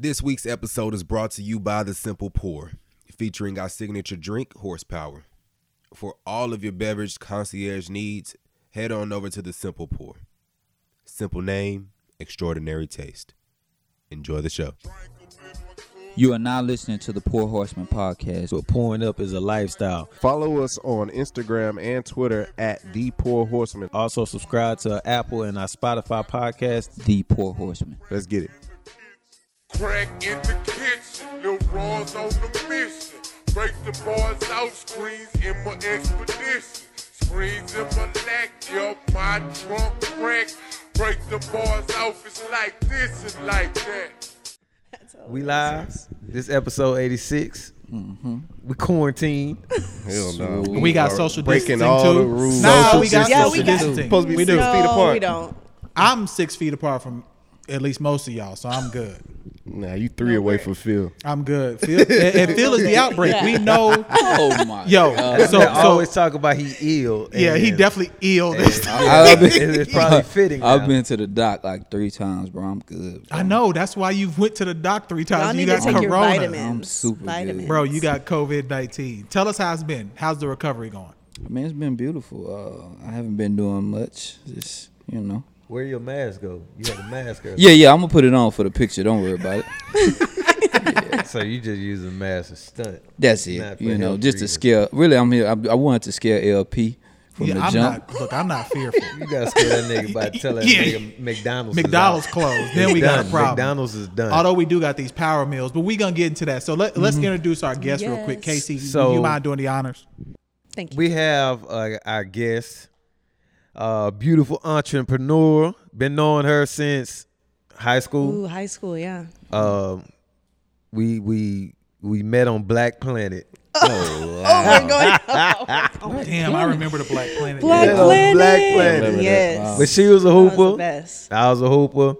This week's episode is brought to you by The Simple Pour, featuring our signature drink, Horsepower. For all of your beverage concierge needs, head on over to The Simple Pour. Simple name, extraordinary taste. Enjoy the show. You are now listening to the Pour Horsemen podcast. But pouring up is a lifestyle. Follow us on Instagram and Twitter at The Pour Horsemen. Also, subscribe to Apple and our Spotify podcast. The Pour Horsemen. Let's get it. Crack in the kitchen, Lil Raw's on the mission. Break the bars out, screens in my expedition. Screens in my neck, yo, my trunk crack. Break the bars off, it's like this and like that. We live. This episode 86. Mm-hmm. We quarantined. Hell no. We got social breaking distancing all too. the rules. Nah, Social we got Yeah, social we got- distancing. Supposed to be we six do. feet no, apart. we don't. I'm six feet apart from at least most of y'all, so I'm good. Nah, you three away from Phil. I'm good. Phil, and, and Phil is the outbreak. Yeah. We know. Oh my. Yo, so, I so always talk about he ill. yeah, he definitely ill this time. I, have It's been, it's probably fitting. I've now. been to the doc like three times, bro. I'm good. Bro. I know. That's why you went to the doc three times. Y'all you need got to take your corona, vitamins. I'm super good. bro. You got COVID nineteen. Tell us how it's been. How's the recovery going? I mean, it's been beautiful. Uh, I haven't been doing much. Just you know. Where your mask go? You have a mask. or- Yeah, yeah. I'm gonna put it on for the picture. Don't worry about it. So you just use a mask to stunt. That's it. You know, health just to scare. Really, I'm here. I, I wanted to scare LP from Yeah, the I'm jump. not. Look, I'm not fearful. You gotta scare that nigga by telling Yeah. that nigga McDonald's. McDonald's is closed. Then It's we got a problem. McDonald's is done. Although we do got these power meals, but we gonna get into that. So let, let's Mm-hmm. introduce our guest real quick. Casey, So- you mind doing the honors? Thank you. we have uh, our guest, uh, beautiful entrepreneur. Been knowing her since high school. Ooh, high school, yeah. Um, we we we met on Black Planet. Oh, we're going. Damn, I remember the Black Planet. Black Yeah, Planet. Black Planet. Yes. But she was a That was the hooper. best. I was a hooper,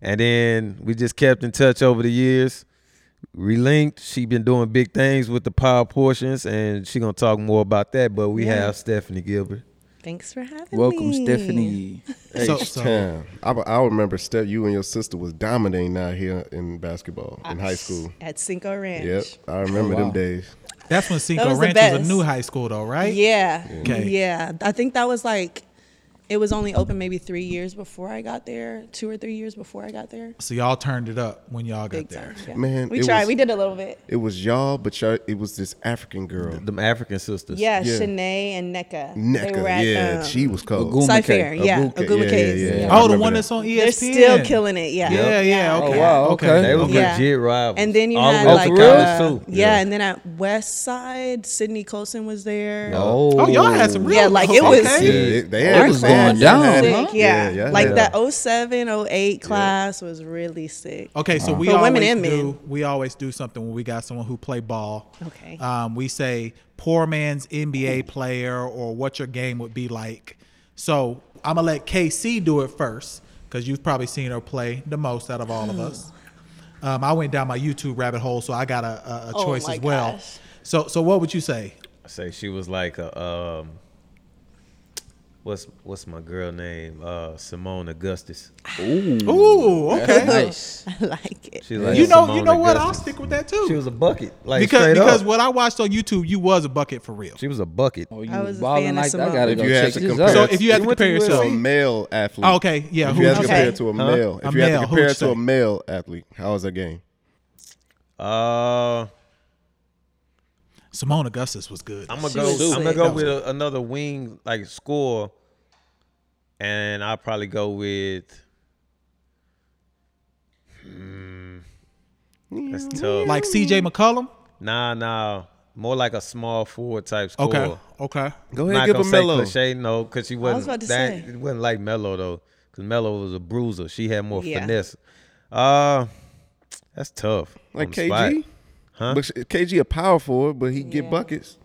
and then we just kept in touch over the years. Relinked. She been doing big things with the power portions, and she gonna talk more about that. But we Yeah. have Stefanie Gilbreath. Thanks for having me. Welcome, me. Stefanie. So, so Damn. I, I remember Steph, you and your sister was dominating out here in basketball in high school. At Cinco Ranch. Yep, I remember Oh, them days. that's when Cinco was Ranch was a new high school, though, right? Yeah. Okay. Yeah. I think that was like, it was only open maybe three years before I got there, two or three years before I got there. So y'all turned it up when y'all got Big there. time. Yeah. Man, we it tried. was- we did a little bit. It was y'all, but y'all, it was this African girl, Them African sisters. Yeah, Yeah. Chiney and Nneka. They Nneka. were at, Yeah, um, she was cold. Ogwumike. Yeah. Aguka, Aguma yeah, Case. yeah, yeah. Yeah. I Oh, the remember one that. that's on ESPN. They're still killing it. Yeah. Yeah, yeah. Oh, Okay. wow, okay. They were Yeah. legit rivals. And then you All the had way like to uh, college, too. yeah, and then at West Side, Sydney Colson was there. Oh, Oh, y'all had some real. Yeah, like, it was- okay. Yeah, they, they had was some class going down, was huh? sick, Yeah, Yeah, yeah, like yeah. that 07, 08 class was really sick. Okay, so we For always women and do men. we always do something when we got someone who play ball. Okay. Um, we say poor man's NBA player or what your game would be like. So I'm gonna let KC do it first because you've probably seen her play the most out of all of us. Um, I went down my YouTube rabbit hole, so I got a, a, a Oh choice my as well. gosh. So so what would you say? I say she was like a um. What's what's my girl name? Uh, Seimone Augustus. Ooh, ooh, okay. Nice. I like it. She's like You know, you Seimone know what? I'll stick with that too. She was a bucket, like because because up. what I watched on YouTube, you was a bucket for real. She was a bucket. Oh, you I was a balling fan of like that? I Seimone. gotta If go you had check to this compare- out. So if you had to compare Will. to yourself, a male athlete. oh, okay, yeah, If you had to compare to a male, if you had to compare to a male athlete, how was that game? Uh, Seimone Augustus was good. I'm gonna She go. was I'm gonna sick. go That was with a, another wing like score, and I'll probably go with. Hmm, that's tough. like CJ McCollum. nah, nah, more like a small forward type score. Okay, okay. Go Not ahead, give gonna him say Melo. cliche, no, because she wasn't. about to that, say. It wasn't like Melo though, because Melo was a bruiser. She had more Yeah. finesse. Uh, that's tough. Like on the spot. KG, Huh? but KG a power forward, but he can get buckets,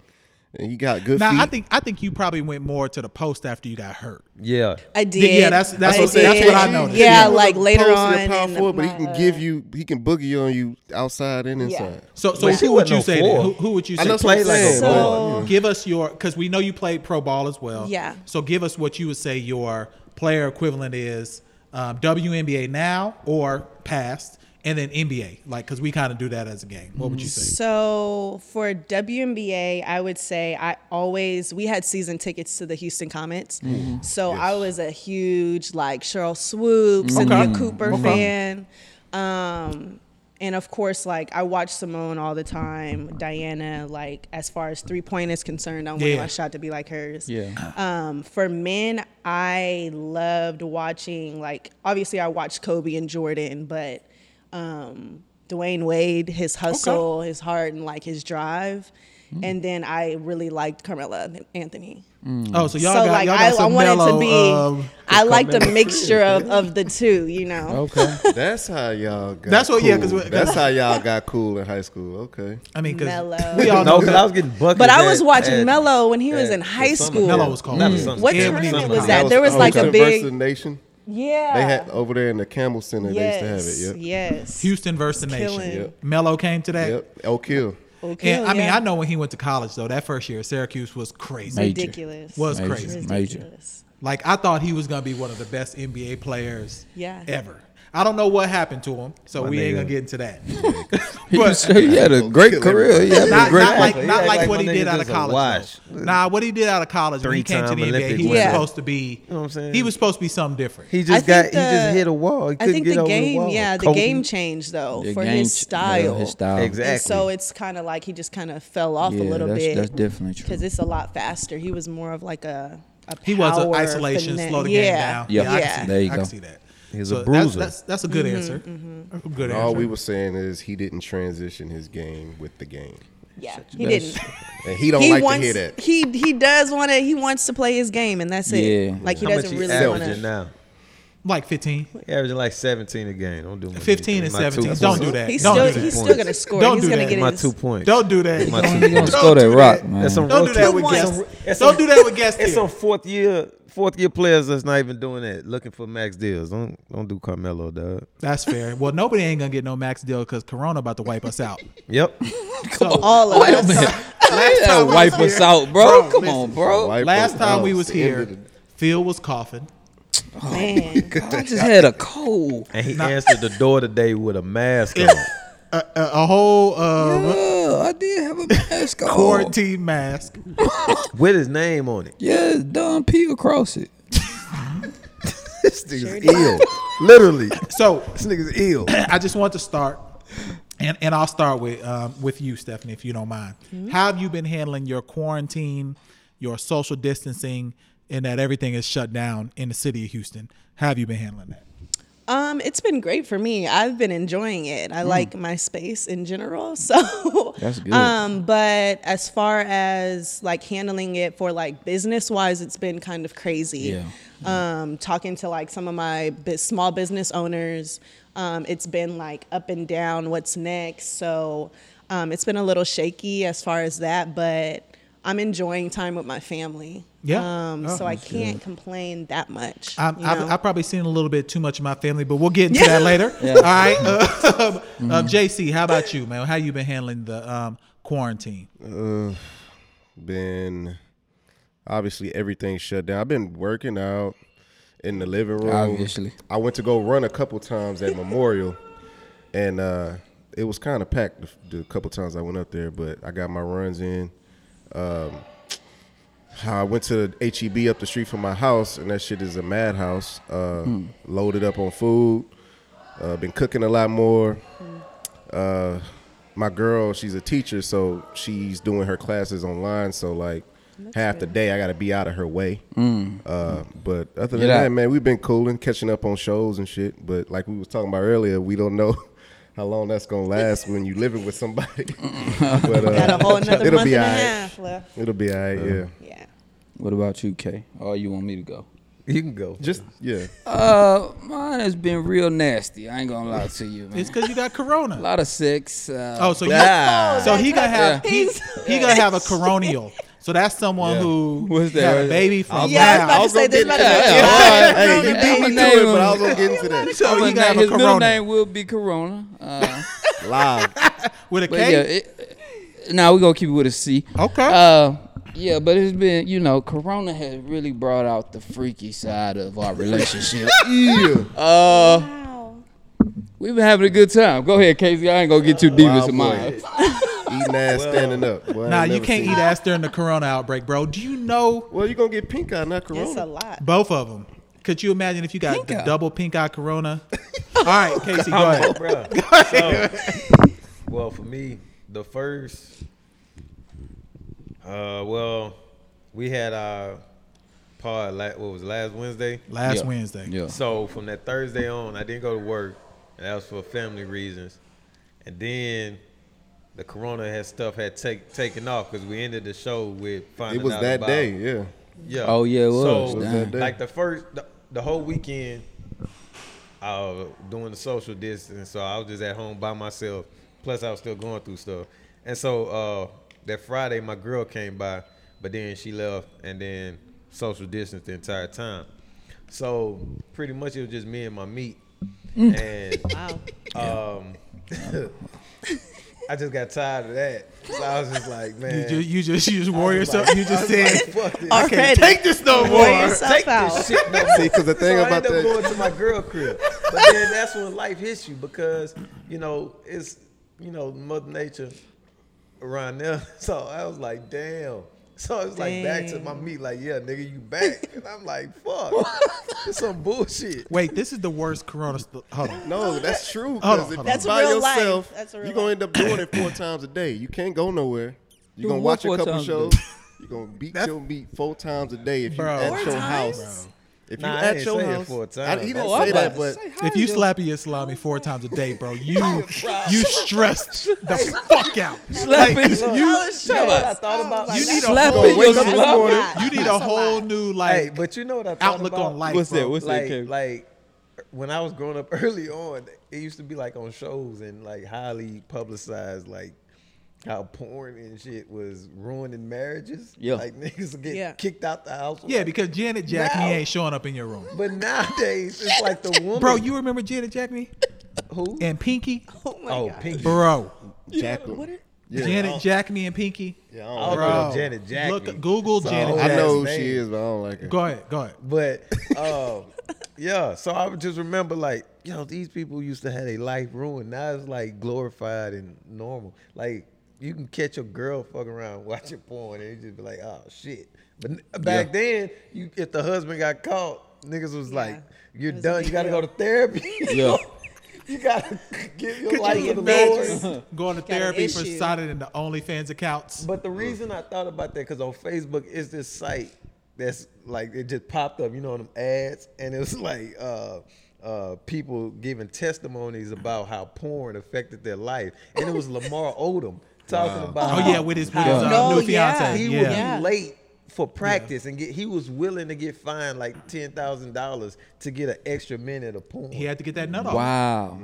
and he got good Now feet. I think I think you probably went more to the post after you got hurt. Yeah, I did. yeah, that's- that's I what- that's what I noticed. Yeah, Yeah. like later Post on. a power forward, but he can uh, give you, he can boogie on you outside and inside. So so But she who would you no say? Who, who would you say know played like a So- Give us your because we know you played pro ball as well. Yeah. So give us what you would say your player equivalent is um, WNBA now or past, and then NBA, like because we kind of do that as a game. What would you say? So for WNBA, I would say I always we had season tickets to the Houston Comets. Mm-hmm. So I was a huge like Sheryl Swoopes, Okay. Cynthia Cooper Okay. fan. Um and of course, like I watch Seimone all the time. Diana, like as far as three point is concerned, I want Yeah. my shot to be like hers. Yeah. Um, for men, I loved watching like obviously I watched Kobe and Jordan, but um, Dwyane Wade, his hustle, his heart, and like his drive. Mm. And then I really liked Carmelo Anthony. Oh, so y'all so got like y'all got I, I some wanted to be, um, I liked a mixture of, of the two, you know. Okay. That's how y'all got. That's what- yeah, 'cause cool. we- that's how y'all got cool in high school. Okay. I mean, because Melo. we all know because I was getting buckets. But I was watching at- Melo when he was at in high school. Melo was called. Mm. What camp. tournament was camp. that? There was like a big- versus Nation. Yeah. They had over there in the Campbell Center. They used to have it. yes. Yep. Yes. Houston versus the Nation. Yep. Melo came to that. Yep. Oak Hill. Okay, And I mean, yeah. I know when he went to college though, that first year, Syracuse was crazy. Major. ridiculous. Was Major. crazy. Major. Ridiculous. Like I thought he was gonna be one of the best NBA players Yeah. ever. I don't know what happened to him, so My we ain't gonna get into that. He, But- was, he had a great career. He had a not, great not like He not like, like what he did out of college. Nah, what he did out of college when he came to the Three-time NBA, he was winner. supposed to be. You know what I'm saying? He was supposed to be something different. He just think got. he just hit a wall. He I think get the game, the yeah, the Kobe. game changed though The for his style. yeah, his style. Exactly. And so it's kind of like he just kind of fell off Yeah, a little that's, bit. that's definitely true. because it's a lot faster. He was more of like a, a He was an isolation, slow the yeah. game down. Yeah. Yeah. There you I go. can see that. He's So a bruiser. That's, that's, a good Mm-hmm, answer. A good All answer. we were saying is he didn't transition his game with the game, Yeah, he That's- didn't. and he don't he like wants to hear that. he he does want to he wants to play his game and that's it. Yeah. Like he How doesn't he really want to. now? Like 15. Averaging like 17 a game. Don't do my 15 and my two 17. Don't do that. He's Don't still do that. he's still gonna score. Don't he's do gonna that. get My his, two points. Don't do that. My He two gonna points. score that rock, man. That's some Don't do that with Two guests. points. Don't do that with guests It's here. some fourth year fourth year players that's not even doing that. Looking for max deals. Don't don't do Carmelo, dog. That's fair. Well, nobody ain't gonna get no max deal because Corona about to wipe us out. Yep. So all of us. Last time we wipe was us out, bro. Bro, Come listen. on, bro. Last time we was It's the end here, Phil was coughing. Man, I just had a cold. And he answered the door today with a mask on. A, a, a whole uh, Yeah, I did have a mask on. quarantine mask. With his name on it. Yeah, Don P across it. This nigga's ill. Literally. So This nigga's ill. I just want to start, and, and I'll start with um, with you, Stefanie, if you don't mind. How have you been handling your quarantine, your social distancing, and that everything is shut down in the city of Houston? How have you been handling that? um, it's been great for me. I've been enjoying it. Mm. I like my space in general. So That's good. Um, but as far as like handling it for like business wise, it's been kind of crazy. Yeah. Um, talking to like some of my small business owners, um, it's been like up and down. What's next? So um, it's been a little shaky as far as that, but I'm enjoying time with my family. Yeah. Um, Oh, so I can't complain that much. I'm, you I've. I've probably seen a little bit too much of my family, but we'll get into that later. Yeah. All right. Uh, um, JC, how about you, man? How you been handling the um, quarantine? been obviously everything shut down. I've been working out in the living room. Obviously. I went to go run a couple times at Memorial, and uh, it was kind of packed the, the couple times I went up there. But I got my runs in. Um, I went to the HEB up the street from my house, and that shit is a madhouse. Uh, Loaded up on food. Uh, been cooking a lot more. Uh, my girl, she's a teacher, so she's doing her classes online. So like half the day, I got to be out of her way. Uh, but other than Get that, out. man, we've been cooling, catching up on shows and shit. But like we was talking about earlier, we don't know how long that's gonna last when you living with somebody. but uh, Got a whole another it'll month be and a half left. It'll be alright. yeah. Yeah. What about you, Kay? Or you want me to go? You can go. Just yeah. Uh, mine has been real nasty. I ain't gonna lie to you, man. It's because you got corona. A lot of sex. Uh, Oh, so you, ah. so he gonna have he, He's- he gonna have a coronial. So that's someone Yeah. who What's that? had a baby from Yeah, I was now. about to say this. About to Yeah, yeah, Hey, you I'ma beat me to it, but I was gonna get into that. So I'ma he gonna have a his middle name will be Corona. Uh, Live. with a but K. yeah, it, now we gonna keep it with a C. Okay. Uh, yeah, but it's been you know, Corona has really brought out the freaky side of our relationship. yeah. Uh, Wow. We've been having a good time. Go ahead, Casey. I ain't gonna get too deep Wild into boy. mine. Eating ass standing up. Boy, Nah, you can't eat it. ass during the corona outbreak, bro. Do you know Well, you're gonna get pink eye, not It's a corona. lot. both of them? Could you imagine if you got Pink the double pink eye corona? All right, Casey, go ahead. Bruh. So, well, for me, the first, uh, well, we had our pod. La- what was it, last Wednesday? Last Yeah. Wednesday. Yeah. So from that Thursday on, I didn't go to work, and that was for family reasons. And then the Corona had stuff had take, taken off because we ended the show with finding It was out that about- day, yeah. Yeah. Oh, yeah, it was. So It was that day. like the first, the, the whole weekend, uh, doing the social distance, so I was just at home by myself. Plus, I was still going through stuff, and so uh, that Friday, my girl came by, but then she left, and then social distance the entire time. So pretty much, it was just me and my meat, and Wow. um, I just got tired of that. So I was just like, You man, just, you just, you just wore yourself. like- you just I was said, like, fuck this. I can't take this no more. yourself Take out. this shit no more. See, because the thing so I about ended up that, going to my girl crib. But then that's when life hits you because, you know, it's, you know, Mother Nature around there. So I was like, damn. So it was like back to my meat, like, yeah, nigga, you back. And I'm like, fuck. It's some bullshit. Wait, this is the worst corona. St- hold on. No, that's true. Hold on, Because hold if on. you That's by real life. yourself, That's a real you're gonna end up doing it four times a day. You can't go nowhere. You're gonna watch a couple shows. You're gonna beat That's- your meat four times a day if you Bro. at Four your times? house. If you Nah, I at your say house, four I, times. he didn't Oh, say that, but say, If you doing? slapping your salami four times a day, bro, you you stressed the fuck out. Slapping I was Shut shocked. up. I thought about You need a whole, your Wake up in the morning. you need a whole lot. new Hey, like but you know what I outlook about? on life. What's that? What's that, like, Kevin? like when I was growing up early on, it used to be like on shows and like highly publicized, like how porn and shit was ruining marriages. Yeah. like niggas would get Yeah. kicked out the house. Yeah, because Janet Jacme Now- ain't showing up in your room. but nowadays it's like the woman. Bro, you remember Janet Jack who? and Pinky? Oh my oh, god. Pinky. Bro, Jackal. What it- Yeah, Janet Jacme and Pinky. yeah, I I don't don't like know Janet Jack. look, Google So, Janet. I Jack. know who she is, but I don't like her. Go ahead, go ahead. But um, yeah, so I would just remember like, yo, these people used to have their life ruined. Now it's like glorified and normal. Like you can catch a girl fucking around watching porn and you just be like, oh shit. But n- back then, you if the husband got caught, niggas was like, you're was done. You got to deal. go to therapy. Yeah. you gotta give your Could life you to the Lord. going to therapy for signing into OnlyFans accounts? But the reason I thought about that because on Facebook is this site that's like it just popped up, you know, them ads, and it was like uh, uh, people giving testimonies about how porn affected their life, and it was Lamar Odom talking about. Oh yeah, with his, with his uh, No, new yeah. he yeah. would be late for practice and get he was willing to get fined like ten thousand dollars to get an extra minute of porn. He had to get that nut off. Wow.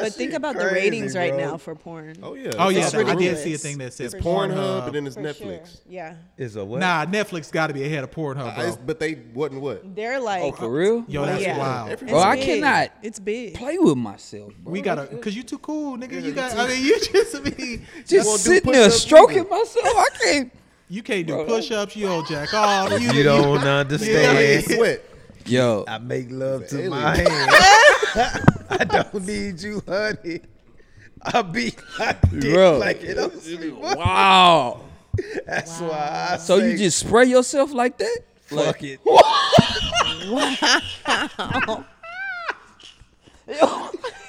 That But think shit about the crazy, ratings right now for porn. Oh yeah. Oh yeah, It's I did see a thing that says It's Pornhub Pornhub. and then it's For Netflix. sure. Yeah. Is a what? Nah, Netflix got to be ahead of Pornhub, Uh, bro. it's- but they wasn't what. They're like Oh, for real? Yo, that's yeah. wild. Every- It's Bro, I cannot It's big. Play with myself, bro. We gotta, cause you too cool, nigga. you you got, I mean, you just be, just sitting there stroking myself. I can't. you can't do Bro, push-ups. You don't jack off. You, You don't Yeah, understand. sweat. Yo, I make love to Alien. my hand. I don't need you, honey. I beat my dick Bro. like it don't sleep. wow. That's why I So say, you just spray yourself like that? fuck it.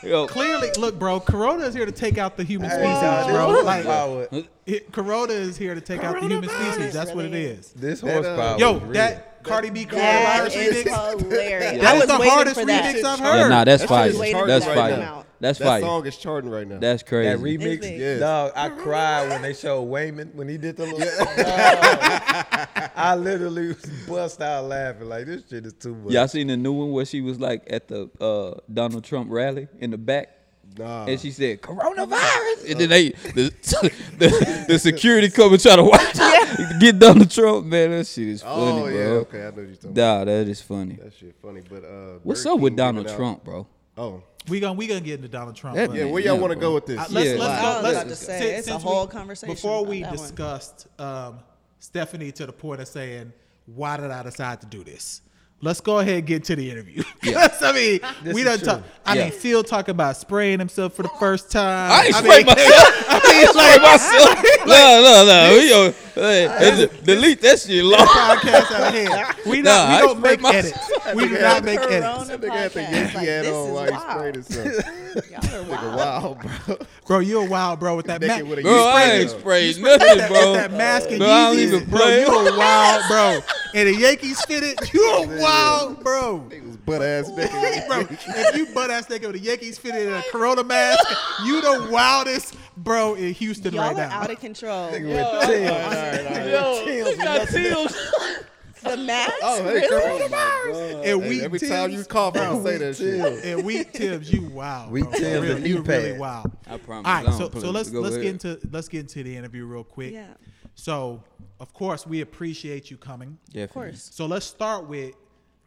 Yo, Clearly, look, bro. Corona is here to take out the human species, nah, this bro. Like, horsepower, it, Corona is here to take out the human species. That's what it is. this That, uh, horsepower. Yo, is real. that Cardi B That coronavirus is remix. hilarious. That was the hardest remix I've yeah, heard. nah, that's fire. shit is Waiting charting That's fire. to come out. That's That fire. song is charting right now. That's crazy. That remix, Yes. dog. I cried when they showed Wayman when he did the little. Dog, I literally bust out laughing like this shit is too much. Y'all seen the new one where she was like at the uh, Donald Trump rally in the back? Nah. And she said coronavirus, and then they the the, the security come and try to watch get Donald Trump. Man, that shit is funny, oh yeah, bro. okay, I know what you're talking about. Nah, that is funny. That shit funny, but uh, What's Burger up with Donald Trump, bro? Oh, We gonna we gonna get into Donald Trump. That yeah. Where y'all yeah, want to go with this? Uh, let's Yeah. let's go. Let's, about to say, since- it's a whole we- conversation Before we discussed um, Stefanie to the point of saying, "Why did I decide to do this?" Let's go ahead and get to the interview. Yes, I mean, This we is done talk. I Yeah. mean, Phil talk about spraying himself for the first time. I ain't mean, sprayed myself. I mean, Spray like, myself. No, no, no. We yo, hey, delete that shit. Long. podcast out of hand. We, Nah, not, I we don't make my- edits. We do not make edits. Corona That nigga had the podcast. Yankee Like, hat this on is while he wild. sprayed himself. Y'all are Nigga, wild. bro. Bro, you a wild bro with that Naked mask. with a Bro, I ain't sprayed nothing, bro. that mask and Bro, Yeezys, bro, you a wild bro. And the Yankees fitted, you a wild bro. He was butt ass nigga. Bro, if you butt ass nigga with a Yankees fitted in a Corona mask, you the wildest bro in Houston Y'all right are now. out of control. Look at Teals. The mask? Oh, hey, really? And Hey, we every time you cough, I say that shit. and we Tibbs, you wow. We bro. Tibbs For real, you really wow. I promise. All I right, don't so put so let's go let's ahead. get into let's get into the interview real quick. Yeah, So of course we appreciate you coming. Yeah, of course. So let's start with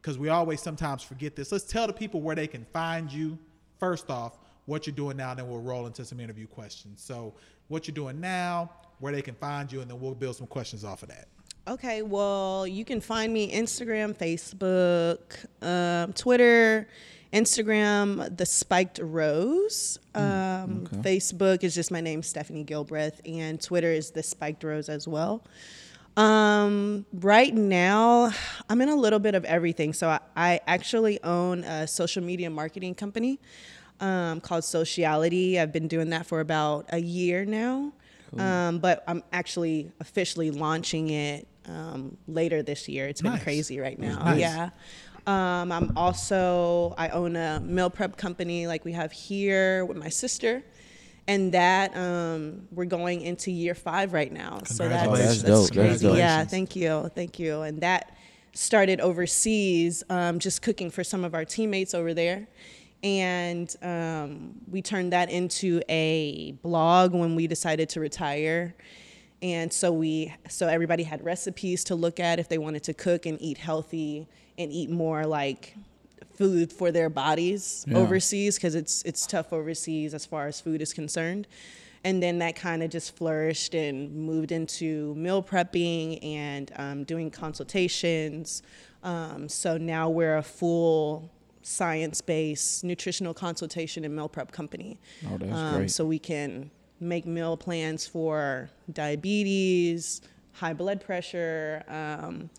because we always sometimes forget this. Let's tell the people where they can find you. First off, what you're doing now, then we'll roll into some interview questions. So what you're doing now, where they can find you, and then we'll build some questions off of that. Okay, well, you can find me Instagram, Facebook, um, Twitter, Instagram, The Spiked Rose. Um, Facebook is just my name, Stefanie Gilbreath, and Twitter is The Spiked Rose as well. Um, right now, I'm in a little bit of everything. So I, I actually own a social media marketing company um, called Sociality. I've been doing that for about a year now. Um, but I'm actually officially launching it um, later this year. It's been Nice. crazy right now. Nice. Yeah. Um, I'm also I own a meal prep company like we have here with my sister, and that um, we're going into year five right now. So that's, that's That's dope. That's crazy. dope. Yeah, thank you, thank you. And that started overseas, um, just cooking for some of our teammates over there. And um, we turned that into a blog when we decided to retire. And so we, so everybody had recipes to look at if they wanted to cook and eat healthy and eat more like food for their bodies Yeah. overseas because it's it's tough overseas as far as food is concerned. And then that kind of just flourished and moved into meal prepping and um, doing consultations. Um, so now we're a full science-based nutritional consultation and meal prep company. Oh, that's Um, great. So we can make meal plans for diabetes, high blood pressure, um,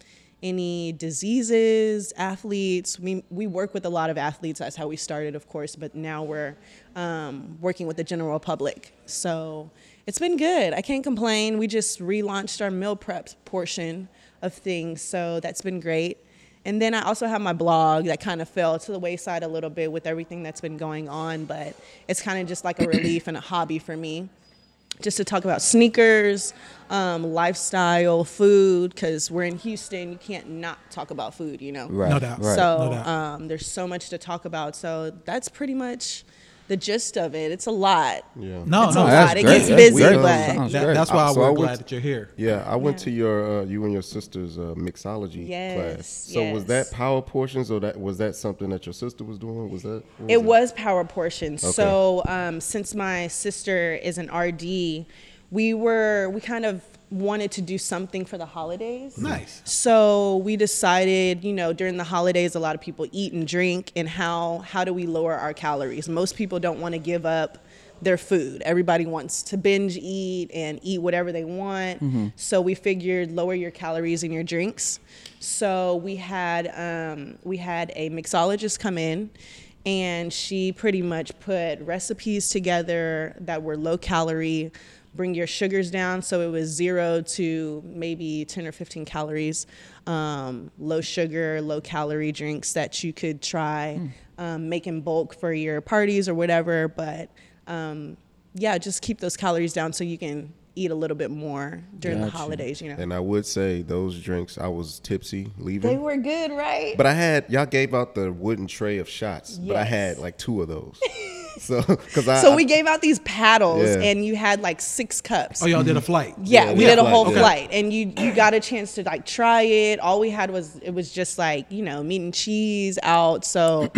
any diseases, athletes. We, we work with a lot of athletes. That's how we started, of course, but now we're um, working with the general public. So it's been good. I can't complain. We just relaunched our meal prep portion of things. So that's been great. And then I also have my blog that kind of fell to the wayside a little bit with everything that's been going on, but it's kind of just like a relief and a hobby for me just to talk about sneakers, um, lifestyle, food, because we're in Houston. You can't not talk about food, you know? Right. No doubt. Right. So No doubt. um, there's so much to talk about. So that's pretty much the gist of it. It's a lot. Yeah. No, It's no, a that's lot. It great. gets That's busy, great. but that- that's why So I we're went glad to- that you're here. Yeah, I went Yeah. to your uh, you and your sister's uh, mixology Yes, class. So was that power portions or that was that something that your sister was doing? Was that? what It that? was power portion. So um, since my sister is an RD, we were we kind of wanted to do something for the holidays. Nice. So we decided, you know, during the holidays, a lot of people eat and drink, and how how do we lower our calories? Most people don't want to give up their food. Everybody wants to binge eat and eat whatever they want. So we figured lower your calories in your drinks. So we had um, we had a mixologist come in, and she pretty much put recipes together that were low calorie. Bring your sugars down, so it was zero to maybe 10 or 15 calories. Um, low sugar, low calorie drinks that you could try, um, make in bulk for your parties or whatever. But um, yeah, just keep those calories down so you can eat a little bit more during the holidays. You know, And I would say those drinks, I was tipsy leaving. they were good, right? But I had y'all gave out the wooden tray of shots, but I had like two of those. so because I so I- we gave out these paddles, Yeah. and you had like six cups. Oh, y'all did a flight. Yeah, Yeah, we yeah. did a Flight, whole yeah. flight, and you you got a chance to like try it. All we had was it was just like you know meat and cheese out. So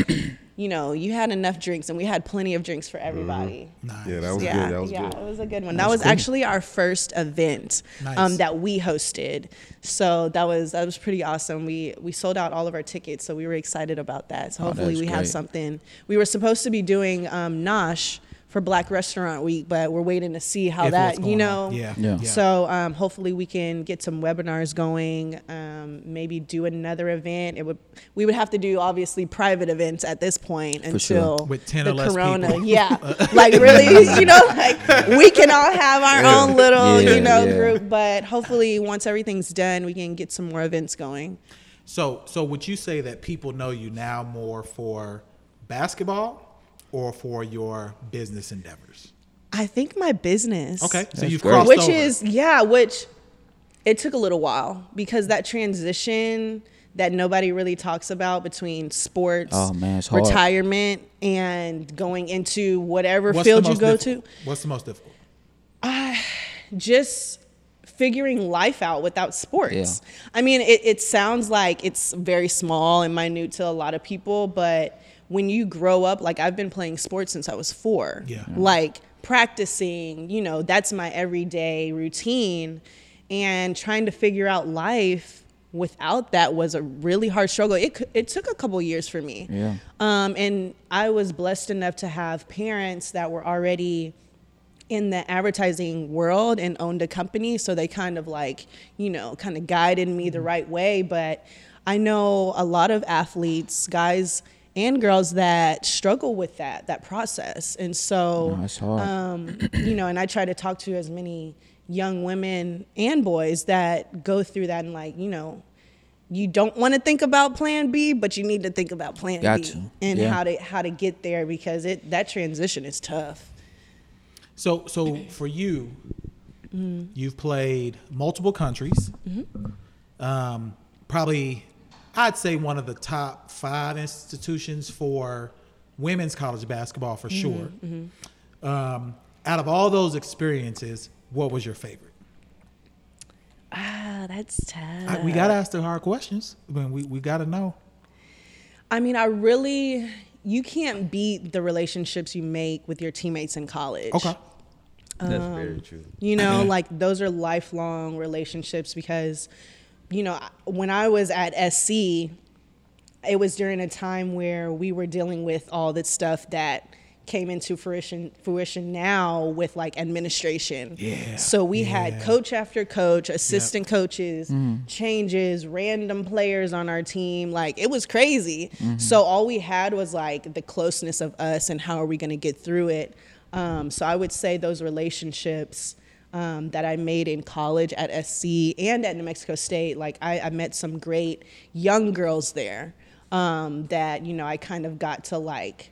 you know, you had enough drinks, and we had plenty of drinks for everybody. Nice. Yeah, that was yeah, good. That was yeah, good. it was a good one. That was actually our first event Nice. um, that we hosted. So that was that was pretty awesome. We we sold out all of our tickets, so we were excited about that. So Oh, hopefully that's we have something. We were supposed to be doing um, Nosh for Black Restaurant Week, but we're waiting to see how If that you know. on. Yeah. Yeah. So um, hopefully we can get some webinars going. Um, maybe do another event. It would we would have to do obviously private events at this point For sure. until With 10 the or less corona. people. Yeah, like really, you know, like we can all have our own little Yeah, you know yeah. group. But hopefully once everything's done, we can get some more events going. So, so would you say that people know you now more for basketball or for your business endeavors? I think my business. Okay, so That's you've great. crossed which over. is yeah which it took a little while because that transition that nobody really talks about between sports Oh, man, retirement and going into whatever What's field you go difficult? to What's the most difficult? just figuring life out without sports. Yeah. I mean, it, it sounds like it's very small and minute to a lot of people, but when you grow up, like I've been playing sports since I was four. Yeah. Like practicing, you know, that's my everyday routine. And trying to figure out life without that was a really hard struggle. It, it took a couple years for me. Yeah. Um, and I was blessed enough to have parents that were already in the advertising world and owned a company. So they kind of like, you know, kind of guided me the right way. But I know a lot of athletes, guys and girls that struggle with that, that process. And so, No, um, you know, and I try to talk to as many young women and boys that go through that and like, you know, you don't want to think about plan B, but you need to think about plan Got B to. and Yeah. how to how to get there because it that transition is tough. So, so for you, you've played multiple countries. Um, probably, I'd say one of the top five institutions for women's college basketball for sure. Um, out of all those experiences, what was your favorite? Ah, that's tough. I- we got to ask the hard questions. I mean, we, we got to know. I mean, I really you can't beat the relationships you make with your teammates in college. Okay. That's very true. You know, like those are lifelong relationships because, you know, when I was at SC, it was during a time where we were dealing with all the stuff that came into fruition fruition now with like administration. Yeah, So we had coach after coach, assistant coaches, changes, random players on our team. Like it was crazy. So all we had was like the closeness of us and how are we going to get through it. Um, so I would say those relationships um, that I made in college at SC and at New Mexico State, like I, I met some great young girls there um, that you know I kind of got to like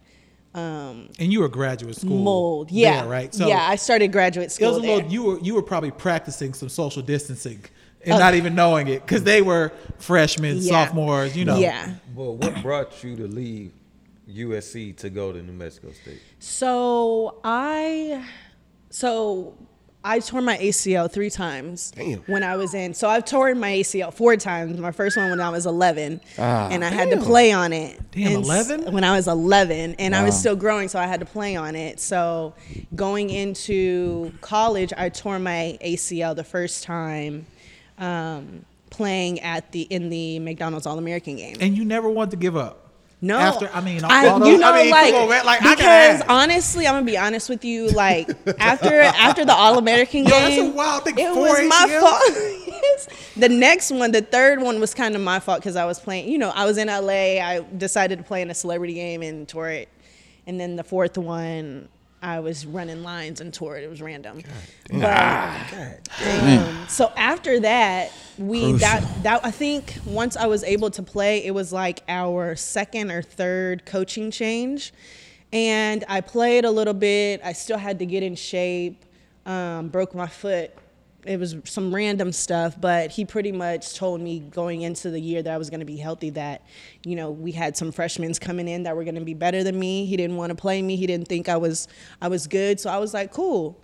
um, And you were graduate school. mold. Yeah, there, right. yeah, I started graduate It school was a there. You were you were probably practicing some social distancing and not even knowing it because they were freshmen, Yeah. sophomores. You know. Yeah. Well, what brought you to leave USC to go to New Mexico State? So I, so I tore my ACL three times Damn. when I was in. So I've torn my ACL four times. My first one when I was 11, Ah. and I had to play on it. Damn, 11? When I was 11, and I was still growing, so I had to play on it. So going into college, I tore my ACL the first time. Um, playing at the in the McDonald's All American game. And you never want to give up. No, After I mean, I, those- you know, I mean, like, on, like I because ask. honestly, I'm gonna be honest with you. Like after after the All American Yo, that's game, a wild thing, it four was my fault. The next one, the third one, was kind of my fault because I was playing. You know, I was in LA. I decided to play in a celebrity game and tore it, and then the fourth one. I was running lines and tore it. It was random. But, um, so after that, we that that I think once I was able to play, it was like our second or third coaching change, and I played a little bit. I still had to get in shape. Um, broke my foot. It was some random stuff, but he pretty much told me going into the year that I was going to be healthy. That you know we had some freshmen coming in that were going to be better than me. He didn't want to play me. He didn't think I was I was good. So I was like, cool.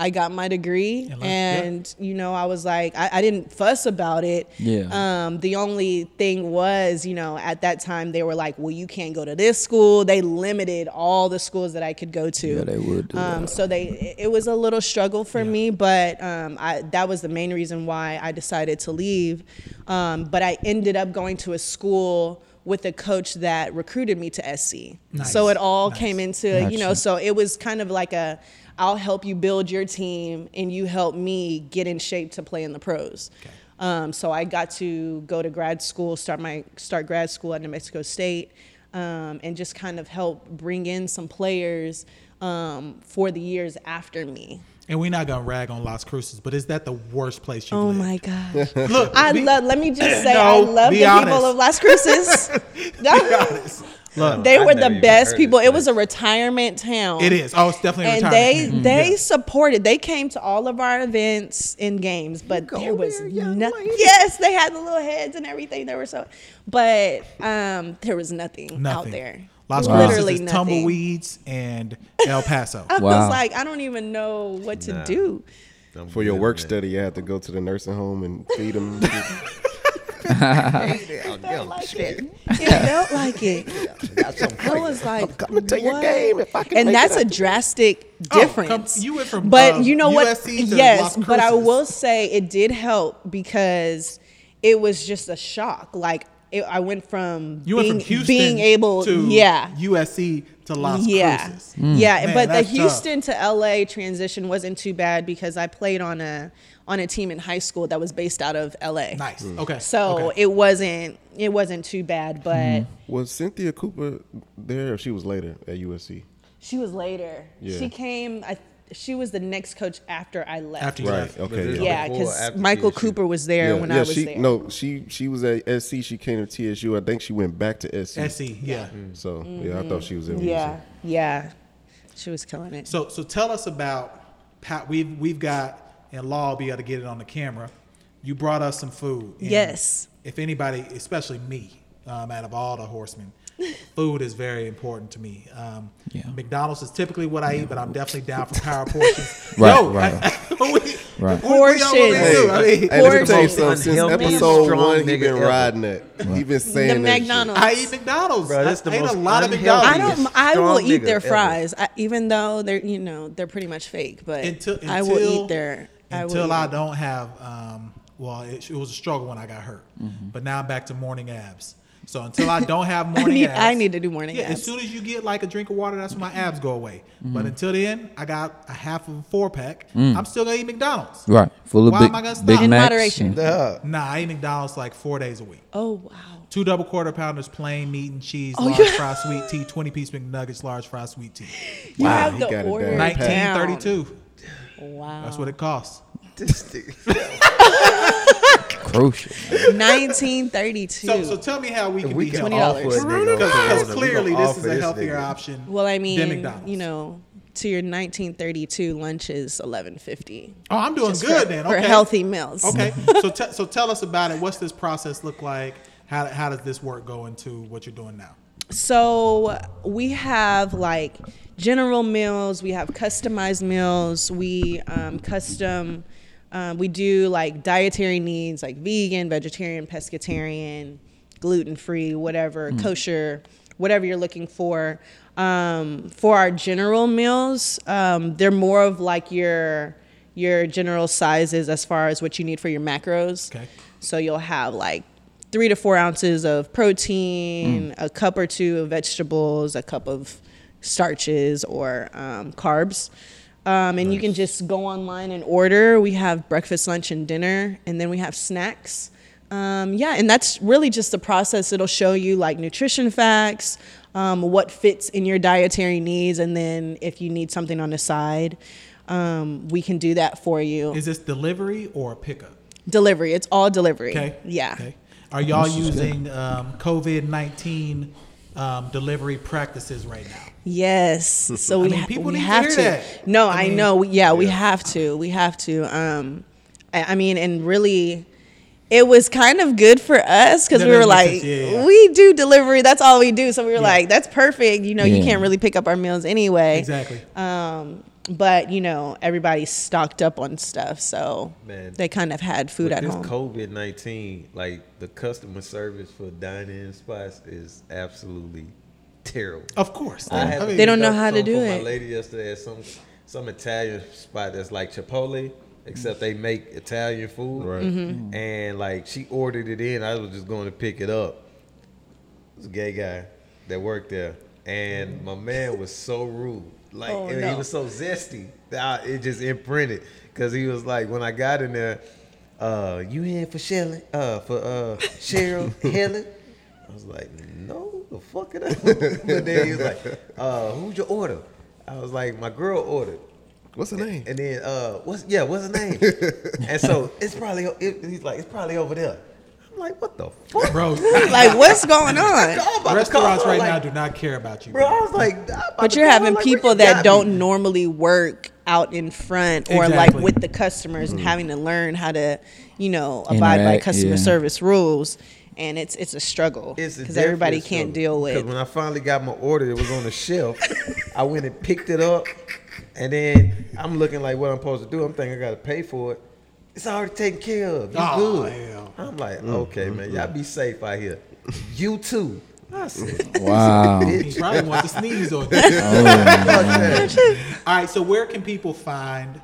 I got my degree, And and, yeah. you know, I was like, I, I didn't fuss about it. Yeah. Um, the only thing was, you know, at that time they were like, well, you can't go to this school. They limited all the schools that I could go to. Yeah, they would do Um, that. so they, it was a little struggle for me, but um, I, that was the main reason why I decided to leave. Um, but I ended up going to a school with a coach that recruited me to SC. Nice. So it all Nice. came into, you know, so it was kind of like a, I'll help you build your team and you help me get in shape to play in the pros. Um, so I got to go to grad school, start my start grad school at New Mexico State, um, and just kind of help bring in some players um, for the years after me. And we're not gonna rag on Las Cruces, but is that the worst place you've Oh lived? my gosh. Look, I be- love. Let me just say, No, I love the honest. people of Las Cruces. Look, they I've were the best people. It was a retirement town. it is. Oh, it's definitely a and retirement they community. they Yeah. supported. They came to all of our events and games, but there was nothing. Yes, they had the little heads and everything. They were so, but um, there was nothing, nothing out there. Las Wow. Literally is nothing. tumbleweeds and El Paso. I Wow. was like, I don't even know what to Nah. do. I'm For your work man. study, you had to go to the nursing home and feed them. It felt like it. It felt like it. I was like, coming to your game if I can And that's a drastic Oh, come- difference. you went from, but uh, you know what? USC to Yes, but I will say it did help because it was just a shock. Like it, I went from You being went from Houston being able, to yeah, USC to Las yeah, Cruces. Mm. yeah. Man, but the that's tough. Houston to LA transition wasn't too bad because I played on a on a team in high school that was based out of LA. Nice. Mm. Okay. So okay. it wasn't it wasn't too bad, mm. but was Cynthia Cooper there? Or she was later at USC. she was later. Yeah. She came. I, she was the next coach after I left. After you Right. left. Okay. Yeah. yeah, because after Michael Cooper was there when I was she, there. No, she she was at SC. She came to TSU. I think she went back to SC. SC. Yeah. So yeah, I thought she was in. Mm-hmm. yeah, yeah, she was killing it. So so tell us about Pat. we've we've got and Law will be able to get it on the camera. You brought us some food. Yes. If anybody, especially me, um, out of all the horsemen, food is very important to me. Um, Yeah. McDonald's is typically what I eat, but I'm definitely down for power portions. Right, No, right. I- we, Right. we- we all want me to Portions. do. I mean, Hey, let me tell you Portions. something. Since episode one, he nigga been ever. riding that. He been saying The that. McDonald's. I eat McDonald's. Bro, that's the I ate most a lot of McDonald's. I don't. I will eat their fries, I, even though they're you know they're pretty much fake. But until, I will eat their. I will until eat I, don't have. Um, well, it, it was a struggle when I got hurt, Mm-hmm. but now I'm back to morning abs. So until I don't have morning need- abs, I need to do morning yeah, abs. as soon as you get like a drink of water, that's when my abs go away. Mm-hmm. But until then, I got a half of a four pack. Mm. I'm still gonna eat McDonald's. Right. Full of Why big, am I gonna stop? big In Macs moderation. and- Duh. Nah, I eat McDonald's like four days a week. Oh wow. Two double quarter pounders, plain meat and cheese, Oh, large you- fry sweet tea, twenty piece McNuggets, large fry sweet tea. You Wow, have he the got order down. down. Nineteen thirty two. Wow. That's what it costs. This thing. Crucial. 1932. So, so tell me how we can We be can healthy. offer a nigga Because clearly this is a healthier nigga. option. well, I than mean, McDonald's. you know, to your 1932 lunch is 1150 Oh, I'm doing Just good for, then. for healthy meals. Okay. so, te- so tell us about it. What's this process look like? How, how does this work go into what you're doing now? So we have like general meals, we have customized meals, we um, custom, um, we do like dietary needs like vegan, vegetarian, pescatarian, gluten free, whatever, kosher, whatever you're looking for. Um, for our general meals, um, they're more of like your your general sizes as far as what you need for your macros. Okay. So you'll have like three to four ounces of protein, a cup or two of vegetables, a cup of starches or um, carbs. Um, and you can just go online and order. We have breakfast, lunch, and dinner, and then we have snacks. Um, yeah, and that's really just the process. It'll show you like nutrition facts, um, what fits in your dietary needs, and then if you need something on the side, um, we can do that for you. Is this delivery or pickup? delivery. It's all delivery. Okay. Yeah. Okay. Are y'all using um, COVID 19 um, delivery practices right now? Yes. So we, mean, people we need to have hear to. that. No, I I, mean- know. We- Yeah, we have to. We have to. Um, I, I mean, and really, it was kind of good for us because That we were does like. Yeah, yeah. we do delivery. That's all we do. So we were like, that's perfect. You know, you can't really pick up our meals anyway. Exactly. Um, but you know everybody's stocked up on stuff, so Man. they kind of had food at this home. COVID nineteen, like the customer service for dining spots is absolutely terrible. Of course. I I mean, They don't know how to do for it. My lady yesterday at some some Italian spot that's like Chipotle, except they make Italian food. Right. Mm-hmm. And like she ordered it in, I was just going to pick it up. It was a gay guy that worked there, and my man was so rude. Like Oh, and no. he was so zesty that I, it just imprinted because he was like when I got in there, uh, you here for Shelley, uh, for uh, Cheryl Helen. I was like, no, the fuck it up. but then he was like, uh, who's your order? I was like, my girl ordered. What's the name? And then, uh, what's yeah, what's the name? and so it's probably it, he's like, it's probably over there. I'm like, what the fuck? Bro, like what's going on? I'm about to restaurants right like, now do not care about you. Bro, I was like, But you're having like, people you that don't me? normally work out in front or like with the customers and mm-hmm. having to learn how to, you know, abide by customer yeah. service rules. And it's it's a struggle It's because everybody can't deal with Because with. when I finally got my order, it was on the shelf. I went and picked it up, and then I'm looking like what I'm supposed to do. I'm thinking I got to pay for it. It's already taken care of. You Oh, good? hell. I'm like, mm, okay, mm, man, mm. y'all be safe out here. You too. I said, Wow. He probably want to sneeze on you. Oh, All right, so where can people find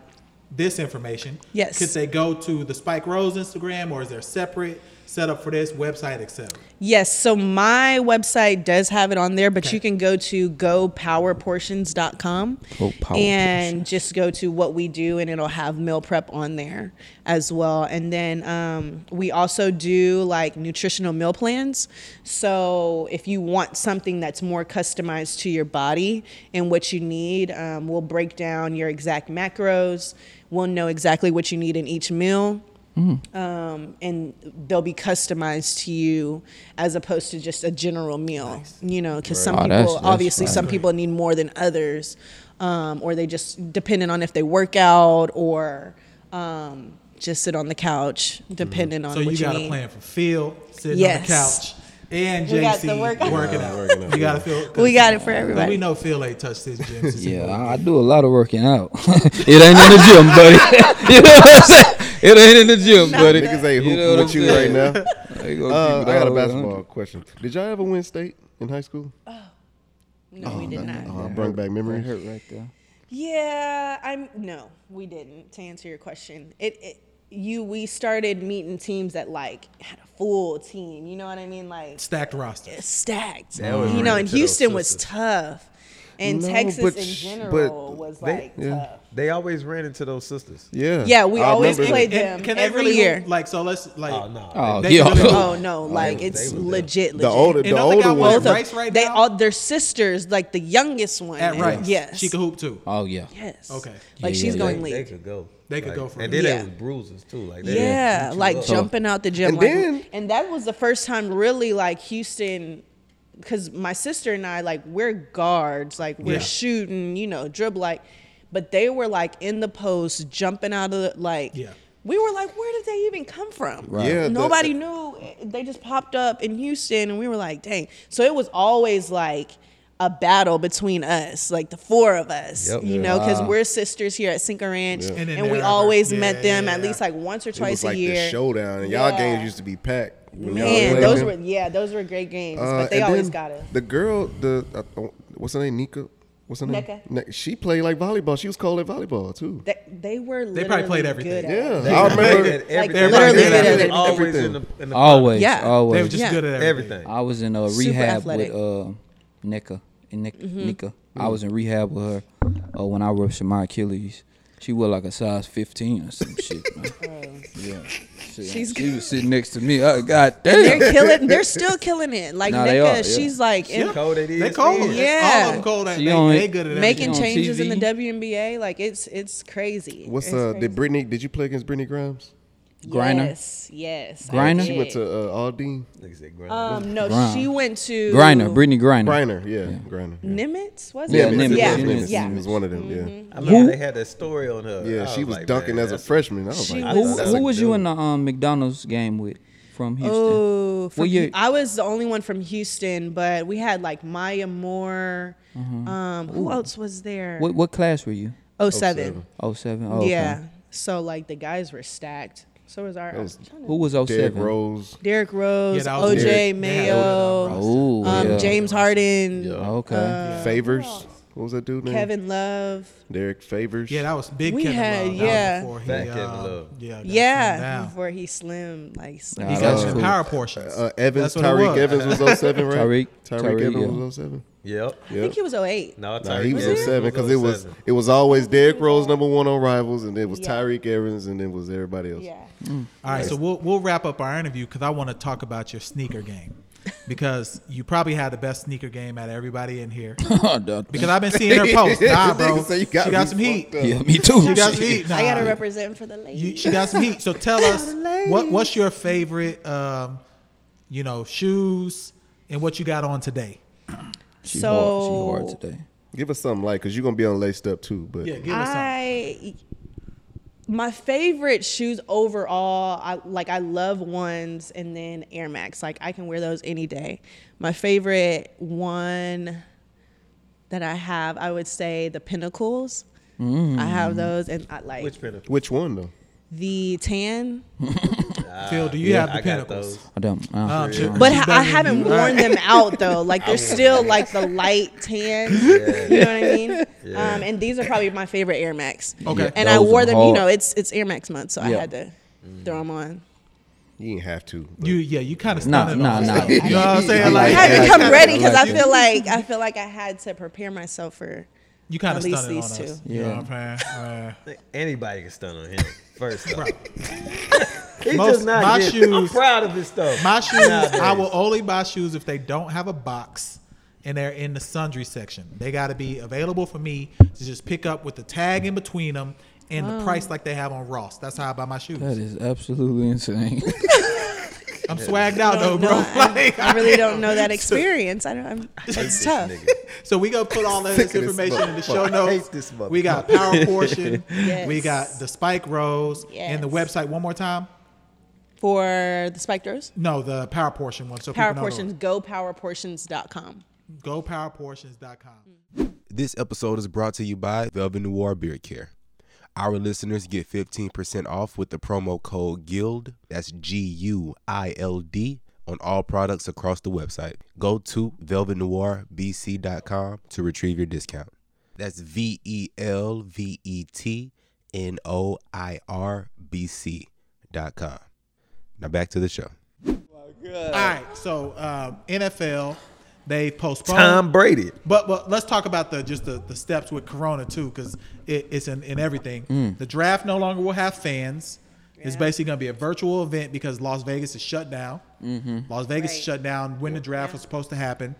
this information? Yes. Could they go to the Spike Rose Instagram or is there separate setup for this website, etc.? Yes, so my website does have it on there, but Okay. you can go to gopowerportions.com Go Power and just go to what we do, and it'll have meal prep on there as well. And then um, we also do like nutritional meal plans. So if you want something that's more customized to your body and what you need, um, we'll break down your exact macros. We'll know exactly what you need in each meal um, and they'll be customized to you as opposed to just a general meal. You know, because some Oh, people that's- that's obviously fine. some people need more than others, um, or they just depending on if they work out or um, just sit on the couch, depending on So what you you, got a plan for Phil sitting Yes. on the couch and We got JC workout. working Yeah, out. working out, You got to yeah. feel. 'cause We got it for everybody. We know Phil ain't touched his gym since Yeah. I, I do a lot of working out. it ain't in the gym, buddy. you know what I'm saying? It ain't in the gym, buddy. Niggas ain't You hooping know with I'm you right now. They Uh, I got a basketball question. Did y'all ever win state in high school? Oh, no, we did not. Oh, bring back That memories. hurt right there. Yeah, I'm no, we didn't. To answer your question, it, it you we started meeting teams that like had a full team. You know what I mean? Like Stacked roster. stacked. They always You know, ran and Houston was tough, and No, Texas but in general but was they- like yeah. tough. They always ran into those sisters. Yeah. Yeah, we I always played them can every really year. hoop? Like so, let's like. Oh no. Oh, They yeah. really. Oh no, oh, like they- it's legit, legit. The older, the they older one one. Both of right they now? all they're sisters. Like the youngest one At Rice. Yes, She could hoop too. Oh yeah. Yes. Okay. Like Yeah, she's yeah, going They, they could go. They could Like, go for And then Yeah. they was bruises too. Like they Yeah, like up. jumping out the gym. And like, then- and that was the first time really like Houston, because my sister and I like we're guards, like we're Yeah. shooting, you know, dribble like, but they were like in the post, jumping out of the like. Yeah. We were like, where did they even come from? Right. Yeah, the- Nobody knew. They just popped up in Houston, and we were like, dang. So it was always like a battle between us, like the four of us, Yep. you know, because Wow. we're sisters here at Cinco Ranch, And and, we always yeah, met them at yeah. least like once or It twice was like a year. the showdown, and y'all Yeah. games used to be packed. When y'all Man, those were yeah, those were great games, Uh, but they and always got it. The girl, the uh, what's her name, Nika. What's her name? Nneka. Ne- She played like volleyball. She was cold at volleyball too. They, they were They probably played everything. Yeah. They I played remember. at everything. Like, literally They good at was it. Always Everything. in the in the Always, Yeah. They were always. just Yeah. good at everything. everything. I was in a Super rehab athletic. with uh Nika. And Nik- Mm-hmm. Nika. I was in rehab with her uh, when I ruptured my Achilles. She was like a size 15 or some shit, man. Yeah. She. She's she was sitting next to me. Oh, God They're killing. They're still killing it. Like Nah, they're yeah. she's like in, Cold at They cold. Yeah. All of them cold at She they, on they it. good at making on everything. changes in the TV. WNBA. Like it's it's crazy. What's It's uh? crazy. Did Brittany? Did you play against Brittany Grimes? Griner? Yes, yes. I Griner? She went to uh, Aldine. Niggas said grind. Um, no, Griner. she went to Griner, Brittany Griner. Griner, yeah, Griner. Yeah. Nimitz. Was Yeah, it? Nimitz, Yeah, Nimitz, yeah. It was one of them. I Who? they had that story on her. Yeah, yeah. I She was like, dunking man, as a freshman. I was She like, Who, That's who was you in the um, McDonald's game with from Houston? Oh, from What I was the only one from Houston, but we had like Maya Moore. Um, who else was there? What what class were you? 07. 07. Oh, okay. Yeah. So like the guys were stacked. So was our was Who was 07? Derrick Rose. Derrick Rose, Yeah, OJ Derrick. They had Mayo, Oh, um, yeah. James Harden, Okay. uh, Favors. What was that dude name? Kevin Love. Derrick Favors. Yeah, that was big. We Kevin had- Love. Yeah. before he, Fat Kevin uh, Love. Yeah, Yeah, before he slimmed like. Nah, He got was some cool. power portions. Uh, Evans, That's what it Tyreke. Evans was 07, right? Tyreke- Tyreke Tyreke, Evans yeah. was 07. Yep. I think he was 08. No, Nah, he was Evans 07 because it was it was always Derrick Rose number one on Rivals, and it was Yeah. Tyreke Evans, and it was everybody else. Yeah. All right, so we'll we'll wrap up our interview because I want to talk about your sneaker game because you probably had the best sneaker game out of everybody in here. Because I've been seeing her post. Nah, bro, Nigga say you she got got me some heat. fucked up. yeah, me too. She got some heat. I gotta represent for the ladies. You, she got some heat. So tell us what what's your favorite, um, you know, shoes and what you got on today. She So- hard. She hard today. Give us something light because you're gonna be on laced up too. But Yeah, give us something. I my favorite shoes overall, I like I love ones and then Air Max. Like I can wear those any day. My favorite one that I have, I would say the Pinnacles. I have mm. those and I like Which pinnacle? which one though? The tan. Phil, do you have the I got pinnacles? those. I don't. Um. But She's I haven't worn them out though. Like they're still like the light tan. You know what I mean? Um, and these are probably my favorite Air Max. Okay. And I wore are them. You know, it's it's Air Max month, so I had to throw them on. You ain't have to. You yeah, you kind of Nah, stunning nah, on nah. You know what I'm saying? Like I had to come ready because I feel like I feel like I had to prepare myself for. you kind At of least on these us. two. You know Yeah. what I'm saying? Uh, Anybody can stun on him. First off, he Most- does not my get- shoes- I'm proud of his stuff. My shoes, Nowadays. I will only buy shoes if they don't have a box and they're in the sundry section. They got to be available for me to just pick up with the tag in between them and the price like they have on Ross. That's how I buy my shoes. that is absolutely insane. I'm swagged out though, bro. No, I, Like, I really don't know that experience. I don't. I'm, it's tough. so we gonna put all of this Sick this information in the show motherfucker. notes. hate this We got power portion. Yes. We got the spike rose and the website one more time. For the Spectros, No, the power portion one. So Power people know Portions, go powerportions.com. GoPowerPortions.com. This episode is brought to you by Velvet Noir Beard Care. Our listeners get 15% off with the promo code GUILD, that's G U I L D, on all products across the website. Go to velvetnoirbc.com to retrieve your discount. That's V E L V E T N O I R B C.com. Now back to the show. All right, so um, NFL they postponed. Tom Brady. But but let's talk about the just the, the steps with Corona too, because it, it's in, in everything. Mm. The draft no longer will have fans. It's basically going to be a virtual event because Las Vegas is shut down. Mm-hmm. Las Vegas is shut down when the draft was supposed to happen.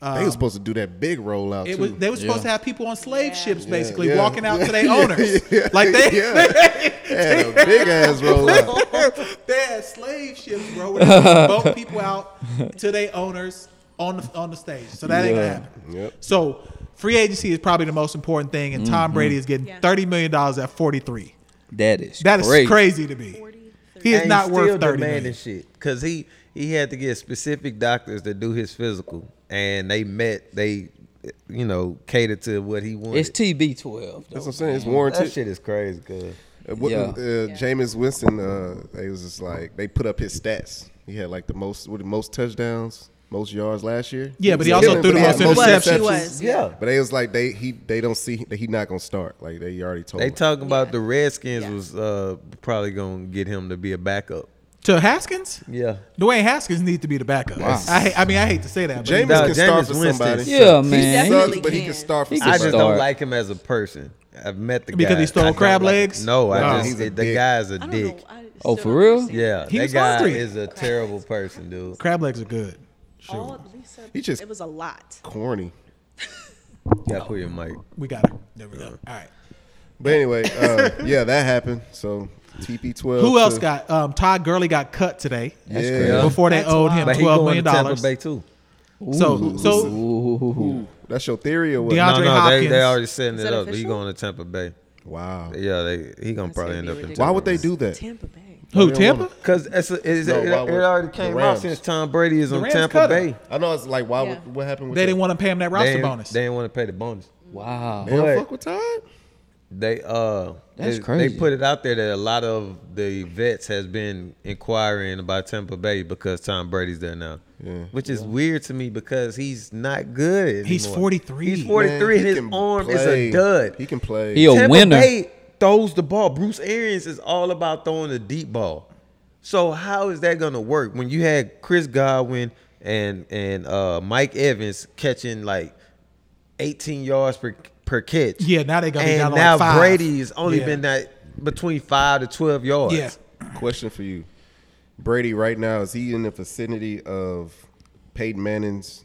they was um, supposed to do that big rollout It too. was they were supposed Yeah. to have people on slave Yeah. ships basically yeah. walking out to their owners, like they yeah. They had a big ass rollout. they had slave ships, bro. Where they boat people out to their owners on the on the stage. So that ain't gonna happen. Yep. So free agency is probably the most important thing, and Tom Brady is getting Yeah. thirty million dollars at forty three. that is That is crazy. crazy to me. He is And not he's worth still thirty demanding million. shit because he he had to get specific doctors to do his physical, and they met. They, you know, catered to what he wanted. It's TB twelve. That's what I'm saying. It's that warranted. shit is crazy. Cause Uh, what- Yeah. uh, Jameis Winston, uh, they was just like they put up his stats. He had like the most, what, the most touchdowns, most yards last year. Yeah, but he also killing, threw the most had Was, interceptions. was. yeah, But they was like they he they don't see that he not gonna start. Like they already told. they him. talking about Yeah. the Redskins Yeah. was uh, probably gonna get him to be a backup. To Haskins, Yeah, Dwayne Haskins needs to be the backup. Wow. I, I mean, I hate to say that, but he- Jameis Nah, can start for Winston somebody. sucks. Yeah, He man. definitely Sucks, but he can. can start for He I just don't like him as a person. I've met the guy Because he stole I don't crab like- legs? No, I just He's a the dick. guy's a dick. know. Oh, for real? Yeah, He that guy hungry. is a terrible person, dude. crab legs are good. All of Lisa, He just- it was a lot. corny. You gotta put your mic. We got it. There we go. All right. But anyway, uh, yeah, that happened. So TB12. Who else to- got? Um, Todd Gurley got cut today That's Yeah. crazy. before they That's owed him wild. But he twelve going million to Tampa dollars. Bay too. So so Ooh. That's your theory or what? DeAndre no, no, they, Hopkins. they already setting Is it that up. He going to Tampa Bay. Wow. Yeah, they he gonna That's probably gonna end be up in. Tampa Why would they do that? Tampa Bay. Who Tampa? Because it's, it's, No, it, why it already the came out Rams. since Tom Brady is The on Rams Tampa Bay. I know it's like why Yeah. would what happened with They that? didn't want to pay him that roster ain't, bonus. they didn't want to pay the bonus. Wow. They don't fuck with Todd. They uh That's they, crazy. They put it out there that a lot of the vets has been inquiring about Tampa Bay because Tom Brady's there now. Yeah. Which is weird to me because he's not good anymore. He's 43. He's 43 and his can arm is a dud. He can play. He a Tampa winner. Bay throws the ball. Bruce Arians is all about throwing the deep ball. So how is that gonna work when you had Chris Godwin and and uh, Mike Evans catching like 18 yards per per catch? Yeah, now they gonna be and down now like five. Brady's only Yeah. been that between five to 12 yards. Yeah. Question for you. Brady right now, is he in the vicinity of Peyton Manning's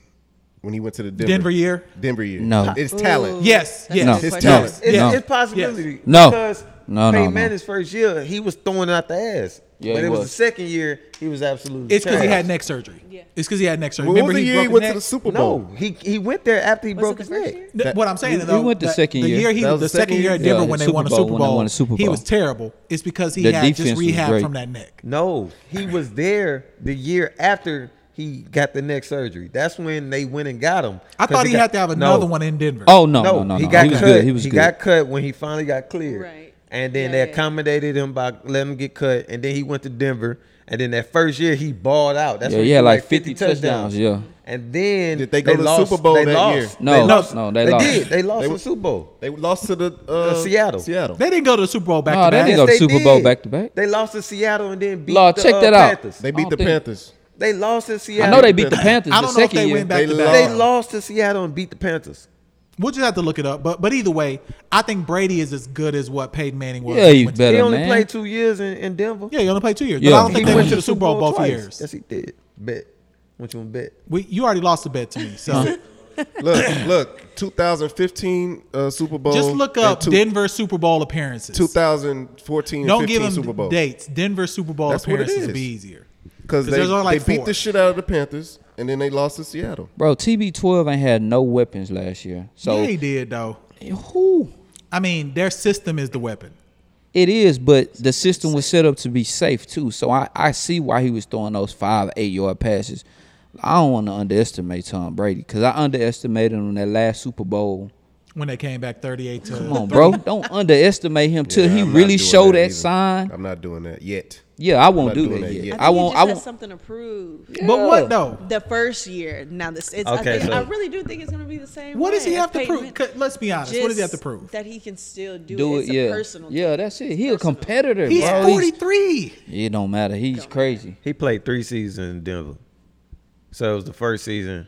when he went to the Denver, Denver year? Denver year? No. It's talent. Yes, yes. No. His question. talent. It's, No. it's possibility. No. Because No, no, Peyton no. Manning's first year, he was throwing out the ass. Yeah, but it was. was. the second year, he was absolutely It's because he had neck surgery. Yeah. It's because he had neck surgery. What Remember was the he year broke he went neck? to the Super Bowl? No, he he went there after he Was broke his first neck. That- what I'm saying he though, he went the that- second the year. year he That was was the the second second year year? at Denver Yeah, when the they won a Super Bowl, when they won the Super Bowl, He was terrible. It's because he The had just rehab from that neck. No, he was there the year after he got the neck surgery. That's when they went and got him. I thought he got- had to have No. another one in Denver. Oh no, No, no, no, he no. got he was cut. good. He was good. got cut when he finally got cleared. Right. And then Yeah, they yeah. accommodated him by letting him get cut. And then he went to Denver. And then that first year he balled out. That's Yeah, when he like 50 touchdowns, yeah. And then Did they go to the lost, Super Bowl that lost. year? No, they lost. no, they lost. did. They lost They were- the Super Bowl. They lost to the uh, Uh, Seattle. Seattle. They didn't go to the Super Bowl back No, to they back. didn't go to Yes, they Super Bowl back to back. They lost to Seattle and then beat Lord, the check uh, that out. Panthers. They beat the think- Panthers. They lost to Seattle. I know they beat the Panthers I don't know if they year. went back They to lost. back. They lost to Seattle and beat the Panthers. We'll just have to look it up. But but either way, I think Brady is as good as what Peyton Manning was. Yeah, when he he's better, he only man. played two years in, in Denver. Yeah, he only played two years. Yeah. But I don't He think they went went to the Super Bowl both twice. years. Yes, he did. Bet. What you want to bet? We, you already lost the bet to me. So Look, look, 2015 uh, Super Bowl. just look up two- Denver Super Bowl appearances. 2014 Don't 15 give Super Bowl. dates. Denver Super Bowl That's appearances would is. be easier. Because 'Cause they, like they beat four. the shit out of the Panthers, and then they lost to Seattle. Bro, TB12 ain't had no weapons last year. So yeah, he did though. Eh, who? I mean, their system is the weapon. It is, but the system was set up to be safe too. So I, I see why he was throwing those five, eight yard passes. I don't want to underestimate Tom Brady because I underestimated him in that last Super Bowl. When they came back 38 to Come on, bro. don't underestimate him till Yeah, he I'm really doing show that, either. sign. I'm not doing that yet. Yeah, I won't do doing that that yet. yet. I, I won't. He I just has won't. something to prove. But what though? The first year. Now this, it's. Okay, I, think, so- I really do think it's going to be the same. What way does he have to Peyton prove? Let's be honest. what does he have to prove? That he can still do, Do it. it, It's a yeah, personal. yeah. That's it. It's He a personal. competitor, He's bro. 43. It don't matter. He's crazy. He played three seasons in Denver. So it was the first season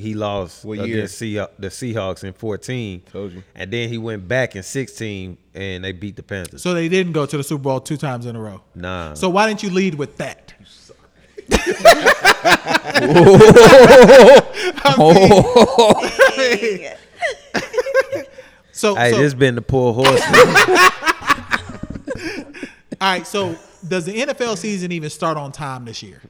he lost What uh, year? against Seah- the Seahawks in 14. Told you. And then he went back in 16 and they beat the Panthers. So they didn't go to the Super Bowl two times in a row. nah. So why didn't you lead with that? So, hey, so this been the poor horse. all right. So does the NFL season even start on time this year?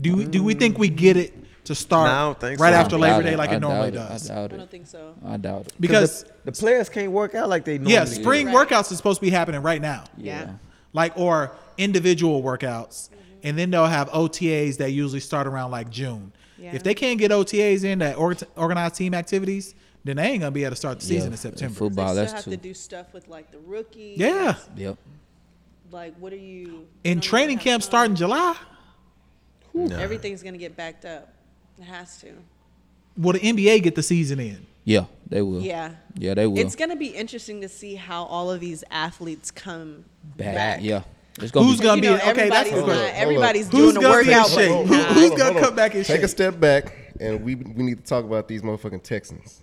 Do we do we think we get it to start No, I don't think right so. after I Labor Day it. like I it normally doubt does? I doubt it. I it. don't think so. I doubt it. Because the, the players can't work out like they normally do. yeah, do. spring Right. workouts is supposed to be happening right now. Yeah. like or individual workouts, mm-hmm. and then they'll have OTAs that usually start around like June. Yeah. If they can't get OTAs in that org- organized team activities, then they ain't gonna be able to start the season Yeah, in September. football. They still that's have too- to do stuff with like the rookies. Yeah, Yep. Like, what are you? In training camp time. start in July. Everything's gonna get backed up. It has to. Will the NBA get the season in? Yeah, they will. Yeah. Yeah, they will. It's gonna be interesting to see how all of these athletes come back. back. Yeah. It's gonna Who's be, gonna you be know, in- okay? That's everybody's the not, question. everybody's Who's doing the gonna be workout. shape? right Who- now. who's gonna come back in Take shape? a step back, and we we need to talk about these motherfucking Texans.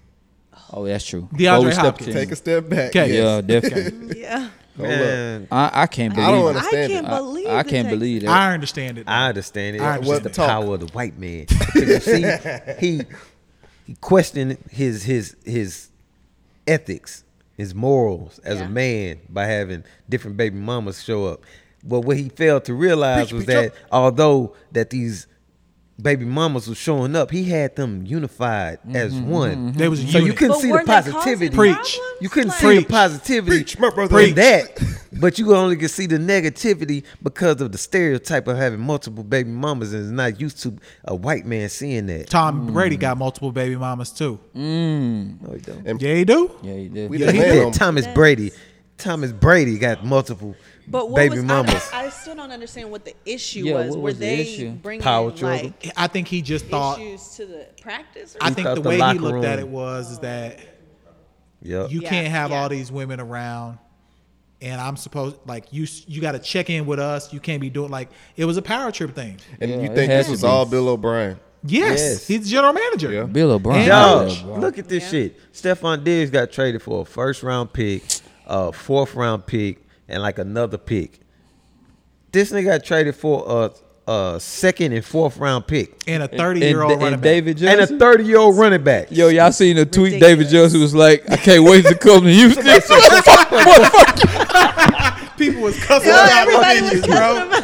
Oh, that's true. DeAndre Before step Hopkins. Take a step back. Okay. yes. Yeah, definitely. Yeah. Hold. Man, I, I can't believe. I don't it. understand I can't it. I- believe. I the can't Texans- believe that. I understand it. I understand it. I It's understand the it. power of the white man. you see, he he questioned his his his ethics, his morals as Yeah. a man by having different baby mamas show up. But what he failed to realize Preach, was preach that although that these baby mamas was showing up, he had them unified mm-hmm, as mm-hmm, one. Mm-hmm. They was a So you couldn't But see the weren't they causing positivity. Preach. You couldn't Like- see the positivity Preach, my brother. Preach. in that. but you only can see the negativity because of the stereotype of having multiple baby mamas and is not used to a white man seeing that. Tom mm. Brady got multiple baby mamas too. Mm. No, he don't. And Yeah, he do. Yeah, he did. we Yeah, he did. on- Thomas Brady. Thomas Brady got multiple But what baby was, mamas. I, I still don't understand what the issue Yeah, was. what Were was the they issue? bringing Power children. like I think he just thought. issues to the practice? Or I think thought the the way he locker looked at it was is that Yep. you Yeah, can't have yeah. all these women around, and I'm supposed like you. You got to check in with us. You can't be doing like it was a power trip thing. And Yeah, you think this was be. all Bill O'Brien? Yes, Yes. he's the general manager. Yeah. Bill O'Brien. And- Dog, Yeah, bro. look at this Yeah. shit. Stefon Diggs got traded for a first round pick, a fourth round pick, and like another pick. This nigga got traded for a, a second and fourth round pick And a 30 year old and, running and back. David and a 30 year old running back. Yo, y'all seen the tweet? Ridiculous. David Johnson was like, "I can't wait to come to Houston." People was cussing Yo, out everybody was cussing bro. him out.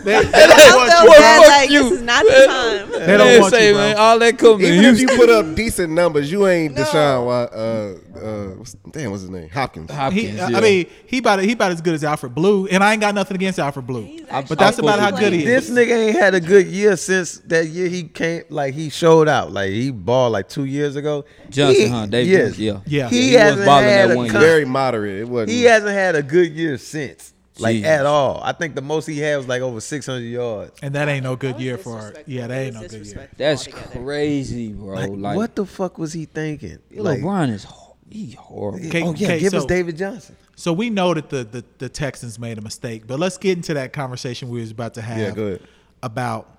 They, they I don't want you. bad, like you. this is not the time. They don't Man, want say, you, bro. man, all that coming to Even if you put up decent numbers, you ain't Deshaun. Wa- Uh, uh, what's, damn, what's his name? Hopkins. Hopkins, He, yeah. I mean, he about he about as good as Alfred Blue, and I ain't got nothing against Alfred Blue. Actually But that's about how good he is. This nigga ain't had a good year since that year he came. Like he showed out. Like he balled like two years ago. Johnson, He- huh? David yes. Yeah. Yeah. He, Yeah, he was hasn't balling had that a one year. Very moderate. It wasn't. He hasn't had a good year since. Like Jesus. at all. I think the most he had was like over 600 yards. And that ain't no good year for disrespectful. yeah, that ain't no good year. That's crazy, bro. Like, Like, what the fuck was he thinking? Bill Like, O'Brien is he horrible. Okay, oh yeah, okay, give us David Johnson. So we know that the, the the Texans made a mistake, but let's get into that conversation we was about to have Yeah, go ahead. about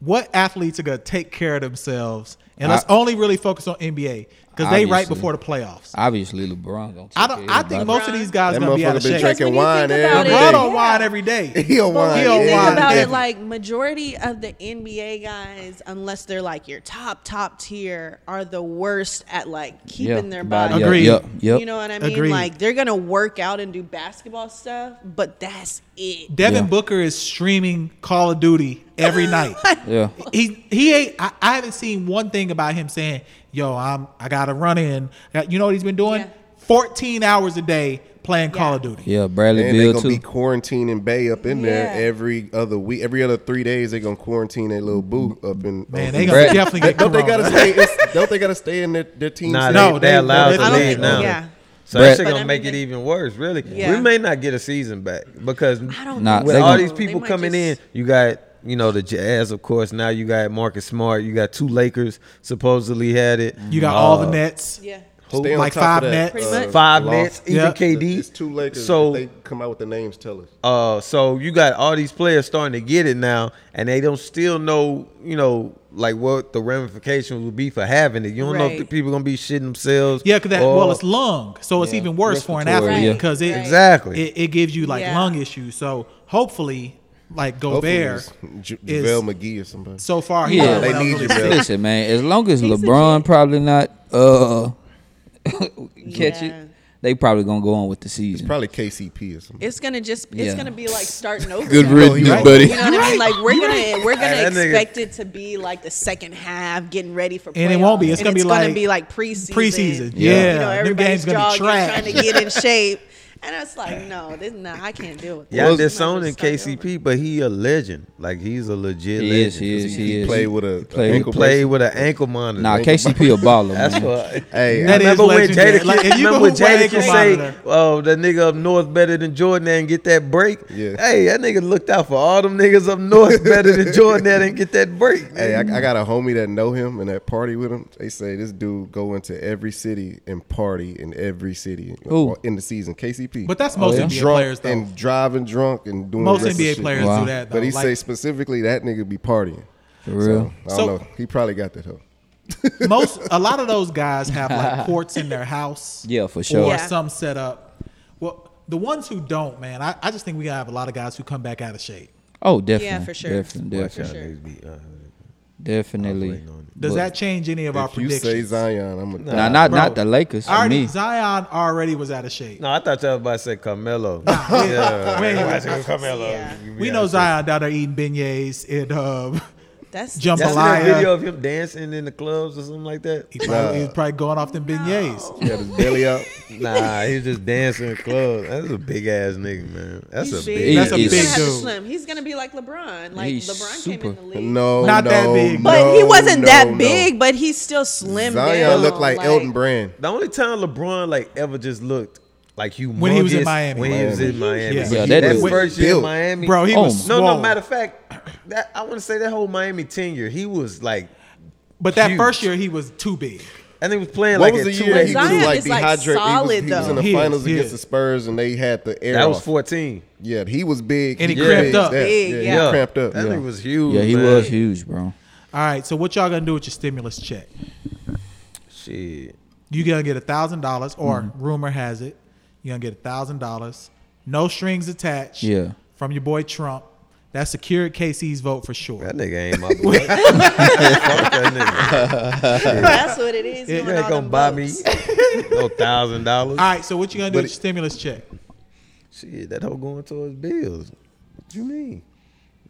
what athletes are gonna take care of themselves, and let's only really focus on NBA because they right before the playoffs. Obviously, LeBron gonna. Take I don't. I think most of these guys That gonna be out of shape. Because drinking when you wine think about every it- LeBron day. don't Yeah. wine every day. He don't But wine. He don't you think wine about it, like majority of the NBA guys, unless they're like your top top tier, are the worst at like keeping Yeah, their body, body. yep, Agreed. Yep, yep. You know what I mean? Agreed. Like they're gonna work out and do basketball stuff, but that's it. Devin Yeah. Booker is streaming Call of Duty every night. Yeah. he he ain't. I, I haven't seen one thing about him saying, "Yo, I'm I got to run in." Uh, you know what he's been doing? Yeah. 14 hours a day playing Call of Duty. Yeah, Bradley And they Bill gonna too. be quarantining Bay up in there every other week. Every other three days, they're gonna quarantine that little boo up in. Man, they gonna definitely get don't they gotta stay? It's, don't they gotta stay in their, their team? Nah, city? No, they, they- they allowed to leave now. yeah. So Brad- that shit But gonna I make mean, it even worse, really. Yeah. We may not get a season back because I don't with all gonna- these people coming just- in, you got you know the Jazz, of course. Now you got Marcus Smart. You got two Lakers supposedly had it. You got all Uh, the Nets. Yeah. Stay on like five nets. Uh. Five law. nets, even Yeah. KD. It's two Lakers. So- So they come out with the names. Tell us. Uh, so you got all these players starting to get it now, and they don't still know, you know, like what the ramifications will be for having it. You don't know if the people gonna be shitting themselves. Yeah, because that or- well, it's lung, so it's even worse for an athlete yeah. because it Exactly. it, it gives you like Yeah. lung issues. So hopefully, like Hopefully Gobert, it's J- is- JaVale McGee or somebody. so far, he Yeah. yeah, They they need you. Listen, man. As long as He's LeBron probably not uh catch Yeah. it, they probably gonna go on with the season. Probably KCP or something. It's gonna just it's Yeah. gonna be like starting over. Good now. riddance, right. buddy. You know what I mean? Like we're gonna we're gonna Hey, expect it to be like the second half, getting ready for. And it won't be. It's gonna be gonna like be like preseason. preseason. Yeah. Yeah, You know, them everybody's games gonna be trash. trying to get in shape, and it's like, no, this nah, I can't deal with this. Y'all Might as well disowning KCP, but he a legend. Like he's a legit He legend. is, he is, He, he is. played with a, He played a He ankle played with an ankle monitor. Nah, KCP a baller, That's what. Hey, That I is remember when legendary. Jada, Like, if you remember when Jada can say, "Oh, that nigga up north better than Jordan and get that break." Yeah. Hey, that nigga looked out for all them niggas up north better than Jordan that and get that break. Hey, I, I got a homie that know him and that party with him. They say this dude go into every city and party in every city Who? in the season. KCP, But that's oh, most yeah? NBA drunk players though. and driving drunk and doing most the NBA shit. players Wow. do that though. But he Like, say specifically that nigga be partying. For real. So, I don't know. He probably got that hoe. most a lot of those guys have like courts in their house. Yeah, for sure. Or Yeah. some set up. Well, the ones who don't, man, I, I just think we gotta have a lot of guys who come back out of shape. Oh, definitely. Yeah, for sure. Definitely, definitely, y'all sure. Niggas be, definitely. Does But- that change any of our If you say? Zion, I'm a Nah, not Bro, not the Lakers. For Already, me. Zion already was out of shape. No, I thought y'all was about to say Carmelo. we- yeah. we ain't- Everybody say Carmelo. Yeah. You We know. Zion down there eating beignets in um, That's Y'all see that jambalaya. video of him dancing in the clubs or something like that? He probably, he was probably going off them beignets. He had his belly up. Nah, he was just dancing in clubs. That's a big ass nigga, man. That's He's a big. big. That's a He's big gonna have dude. slim. He's gonna be like LeBron. Like He's LeBron came in super. the league. No, Not no, that big. But no, he wasn't no, that no. big, but he's still slim Zion down. looked like, Elton Brand. The only time LeBron like ever just looked like humongous When he was in Miami. When he was in Miami. Yeah. But Yeah, that that, dude- first year in Miami, Bro, he Oh, was no, swole. no. Matter of fact, that I want to say that whole Miami tenure, he was like, But that huge. first year he was too big. and he was playing What like was at the two year eight. he was like is, like, dehydrated? he was, he was in the He finals he against is. the Spurs and they had the air That was off. fourteen. Yeah, he was big. And he was cramped up. That- Big, yeah, yeah. he cramped up. That Yeah. nigga was huge. Yeah, he man. was huge, bro. All right, so what y'all gonna do with your stimulus check? Shit. You gonna get a thousand dollars, or Mm-hmm. rumor has it, you gonna get a thousand dollars, no strings attached. Yeah. From your boy Trump. That secured KC's vote for sure. That nigga ain't my boy. Fuck that nigga. That's what it is. Yeah, You ain't gonna them buy me votes. no thousand dollars. All right, so what you gonna do But with your stimulus check? Shit, that hoe going towards bills. What you mean?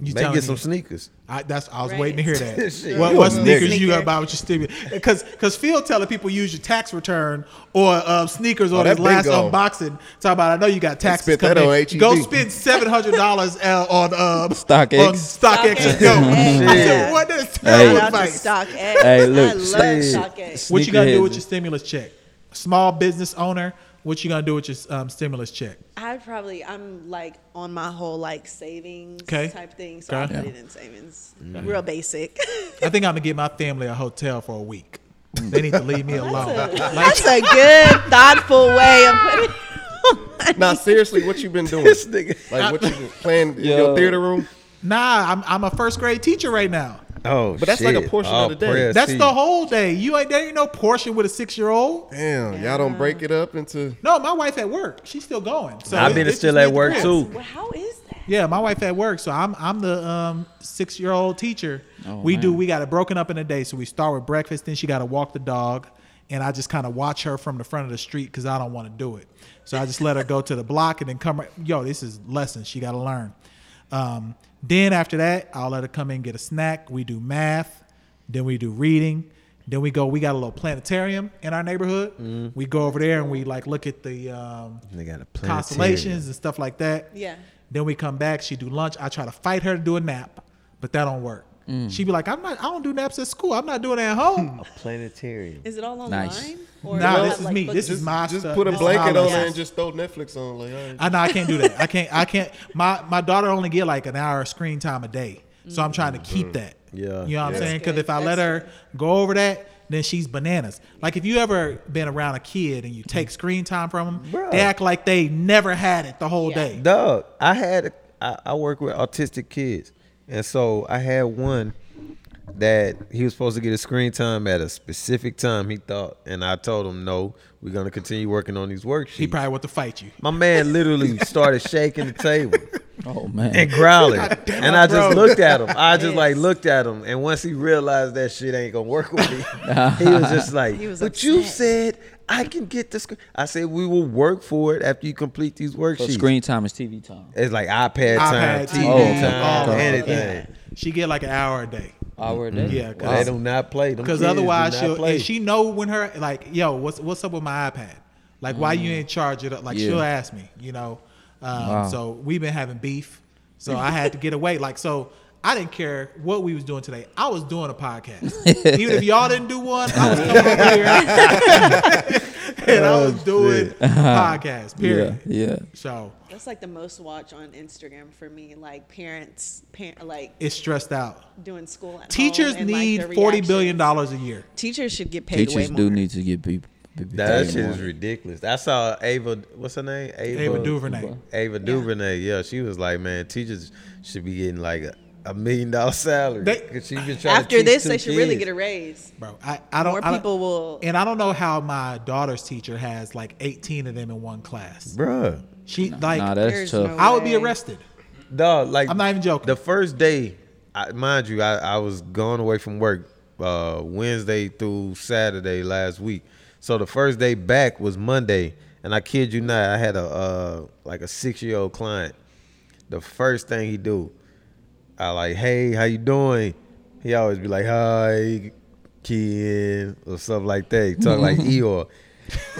You May get me- some sneakers. I, that's I was Right. waiting to hear that. Shit, what what sneakers nigga. you gonna buy with your stimulus? Because because Phil telling people use your tax return or uh, sneakers Oh, on that his last gone. unboxing. Talk about I know you got taxes spent that coming on Go spend seven hundred dollars uh, on uh, StockX. on StockX and StockX. go. I said, what is Shout terrible out to advice? StockX. Hey, look, I love shit. StockX. What you gonna do with your stimulus check? Small business owner. What you gonna do with your um, stimulus check? I'd probably I'm like on my whole like savings 'Kay. type thing, so I Okay. put it in savings. Real basic. I think I'm gonna get my family a hotel for a week. They need to leave me alone. Like, That's a good, thoughtful way of putting. it. Nah, seriously, what you been doing? This nigga. Like what you been playing in Yo. your theater room? nah, I'm I'm a first grade teacher right now. Oh, But that's like a shit. portion Oh, of the day. That's C. the whole day. You ain't there ain't no portion with a six year old. Damn, y'all don't break it up into. No, my wife at work. She's still going. So I've been it's still at work too. Well, how is that? Yeah, my wife at work. So I'm I'm the um, six year old teacher. Oh, we do we got it broken up in a day. So we start with breakfast, then she got to walk the dog, and I just kind of watch her from the front of the street because I don't want to do it. So I just let her go to the block and then come. right- Yo, this is lessons she got to learn. Um, then after that, I'll let her come in and get a snack. We do math. Then we do reading. Then we go. We got a little planetarium in our neighborhood. Mm-hmm. We go over there and we like look at the um, They got a constellations and stuff like that. Yeah. Then we come back. She do lunch. I try to fight her to do a nap, but that don't work. Mm. She be like, "I'm not. I don't do naps at school. I'm not doing it at home." A planetarium. Is it all online? Nice. Or Nah, this is like, me. books This is and- my Just stuff. put a This blanket on there and just throw Netflix on. Like, all right. I know I can't do that. I can't. I can't. My my daughter only get like an hour of screen time a day, so I'm trying to mm. keep mm. that. Yeah. you know what I'm saying? Because if I let her go over that, then she's bananas. Like if you ever been around a kid and you take screen time from them, Bruh. they act like they never had it the whole Yeah. day. Dog, I had a, I, I work with autistic kids, and so I had one that he was supposed to get a screen time at a specific time. He thought, and I told him, no, we're gonna continue working on these worksheets. He probably want to fight you. My man literally started shaking the table Oh man. and growling, and I just looked at him. I just like looked at him, and once he realized that shit ain't gonna work with me, he was just like, He was "But you said I can get the screen." I said, "We will work for it after you complete these So worksheets." screen time is TV time. It's like iPad time, iPad, TV Oh, time, all anything. Yeah. She get like an hour a day. Hour a day. Yeah, They do not play them because otherwise she'll play. and she know when her like yo what's what's up with my iPad like why you ain't charge it up like Yeah. she'll ask me you know um, Wow. so we've been having beef so I had to get away like so I didn't care what we was doing today I was doing a podcast even if y'all didn't do one I was coming over here and I oh, was doing a podcast Yeah. period Yeah. so That's like the most watch on Instagram for me. Like parents, parent, like it's stressed out doing school. At teachers home and, like, need 40 billion dollars a year Teachers should get paid Teachers way do more. need to get people. be that shit is ridiculous. I saw Ava, what's her name? Ava DuVernay Ava DuVernay. Yeah, she was like, man, teachers should be getting like a, a million dollar salary. They- 'Cause she been trying After teach this, they should really get a raise. bro I, I don't More I don't- people will. And I don't know how my daughter's teacher has like 18 of them in one class. Bruh. She like Nah, that's tough. no- I would be arrested. Dog, like I'm not even joking. The first day, I, mind you, I, I was gone away from work uh, Wednesday through Saturday last week. So the first day back was Monday, and I kid you not, I had a uh, like a six year old client. The first thing he do, I like, hey, how you doing? he always be like, "Hi, kid," or something like that. He talk like Eeyore.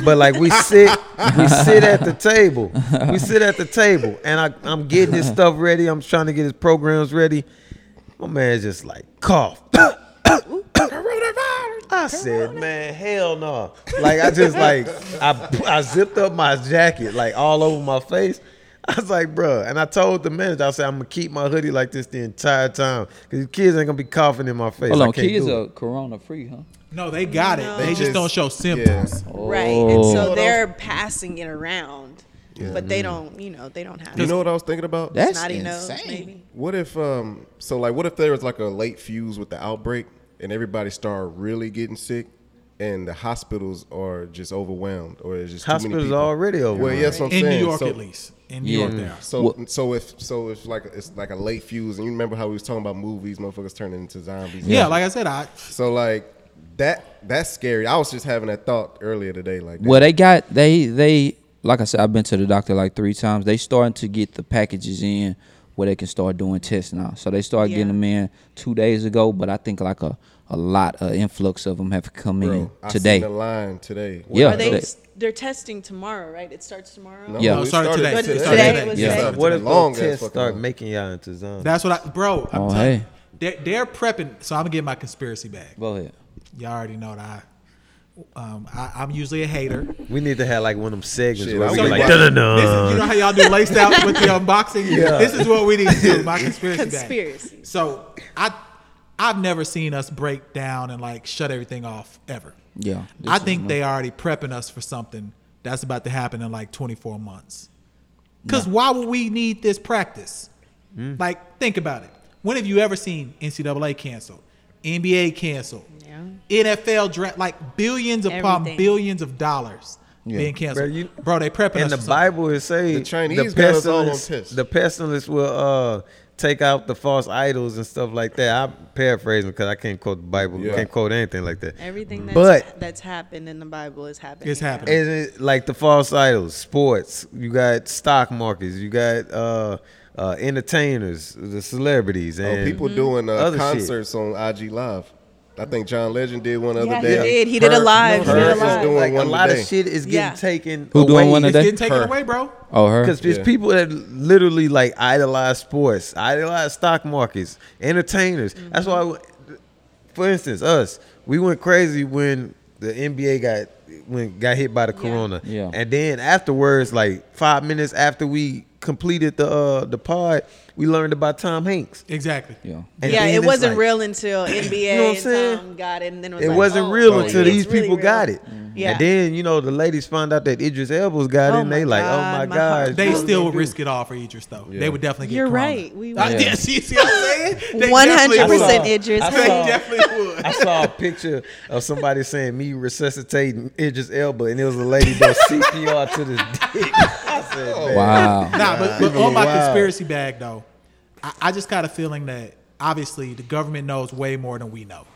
But like we sit, we sit at the table. We sit at the table, and I, I'm getting his stuff ready. I'm trying to get his programs ready. My man just like cough. I said, man, hell no. Like I just like I I zipped up my jacket like all over my face. I was like, bruh. And I told the manager, I said, I'm gonna keep my hoodie like this the entire time. Cause these kids ain't gonna be coughing in my face. Hold I on, can't kids do are corona free, huh? No, they got it. They, They just, just- don't show symptoms. Right. And so Oh. they're passing it around. But they don't, you know, they don't have You know what I was thinking about? That's snotty nose, insane. maybe. What if um so like what if there was like a late fuse with the outbreak and everybody started really getting sick and the hospitals are just overwhelmed or it's just too many Hospitals people? are already overwhelmed. Well, overwhelmed. yes, I'm In saying. New York, so, at least. In New Yeah. York, there. So What- so if so if like it's like a late fuse and you remember how we was talking about movies, motherfuckers turning into zombies. Yeah, like I said, I So like that that's scary. I was just having that thought earlier today. Like Well, they got they they like I said, I've been to the doctor like three times. They starting to get the packages in where they can start doing tests now. So they started Yeah. getting them in two days ago, but I think like a a lot of influx of them have come in bro, I today. seen the line today. Yeah, Are they? they- They're testing tomorrow, right? It starts tomorrow. No, Yeah. No, it it started today. But It started today today. Yeah. What if Long those tests start line. making y'all into zombies? That's what I, bro. I'm Oh, telling hey. they're, they're prepping. So I'm gonna get my conspiracy bag. Go ahead. Y'all already know that. I, um, I, I'm usually a hater. we need to have like one of them segments Shit, where we was go like, like- dun dun This is, you know how y'all do laced out with the unboxing. Yeah. This is what we need to do. My conspiracy, Conspiracy. bag. So I, I've never seen us break down and like shut everything off ever. Yeah. I think no- they already prepping us for something that's about to happen in like 24 months. Because why would we need this practice? Hmm. Like, think about it. When have you ever seen NCAA canceled, NBA canceled, Yeah. NFL draft, like billions upon Everything. billions of dollars Yeah. being canceled? Bro, Bro, they prepping In us the something. Bible, is saying The Chinese got us all on pestilence, the pestilence will uh take out the false idols and stuff like that. I'm paraphrasing because I can't quote the Bible, Yeah. can't quote anything like that. Everything that's, But- that's happened in the Bible is happening. It's now. happening. It, like the false idols, sports, you got stock markets, you got uh, uh, entertainers, the celebrities, Oh, and people doing uh, other shit. concerts on IG Live. I think John Legend did one the Yeah, other he day. did. He did a live. He did a Herc live. doing Like a one lot today. of shit is getting Yeah. taken. Who doing away. one It's today? getting taken Her. away, bro. Oh, her. Because there's Yeah. people that literally like idolize sports, idolize stock markets, entertainers. That's mm-hmm. why, for instance, us we went crazy when the NBA got when got hit by the corona. Yeah. And then afterwards, like five minutes after we completed the uh, the pod, we learned about Tom Hanks. Exactly. Yeah. And yeah, it wasn't like- real until NBA You know what I'm and saying? Tom got it, and then it was It like, wasn't oh, real oh, until it's these really people real. got it. Yeah. And then, you know, the ladies found out that Idris Elba's got Oh it and they my like, oh my my God. They What still would do. risk it all for Idris, though. They would definitely get You're corona. right. We Uh, would. yeah, see, see what I'm saying? They One definitely hundred percent would. Idris. I They definitely would. I saw a picture of somebody saying me resuscitating Idris Elba, and it was a lady doing CPR to this dick. I said, man, Wow. Nah, but, but on my wild. conspiracy bag though, I, I just got a feeling that obviously the government knows way more than we know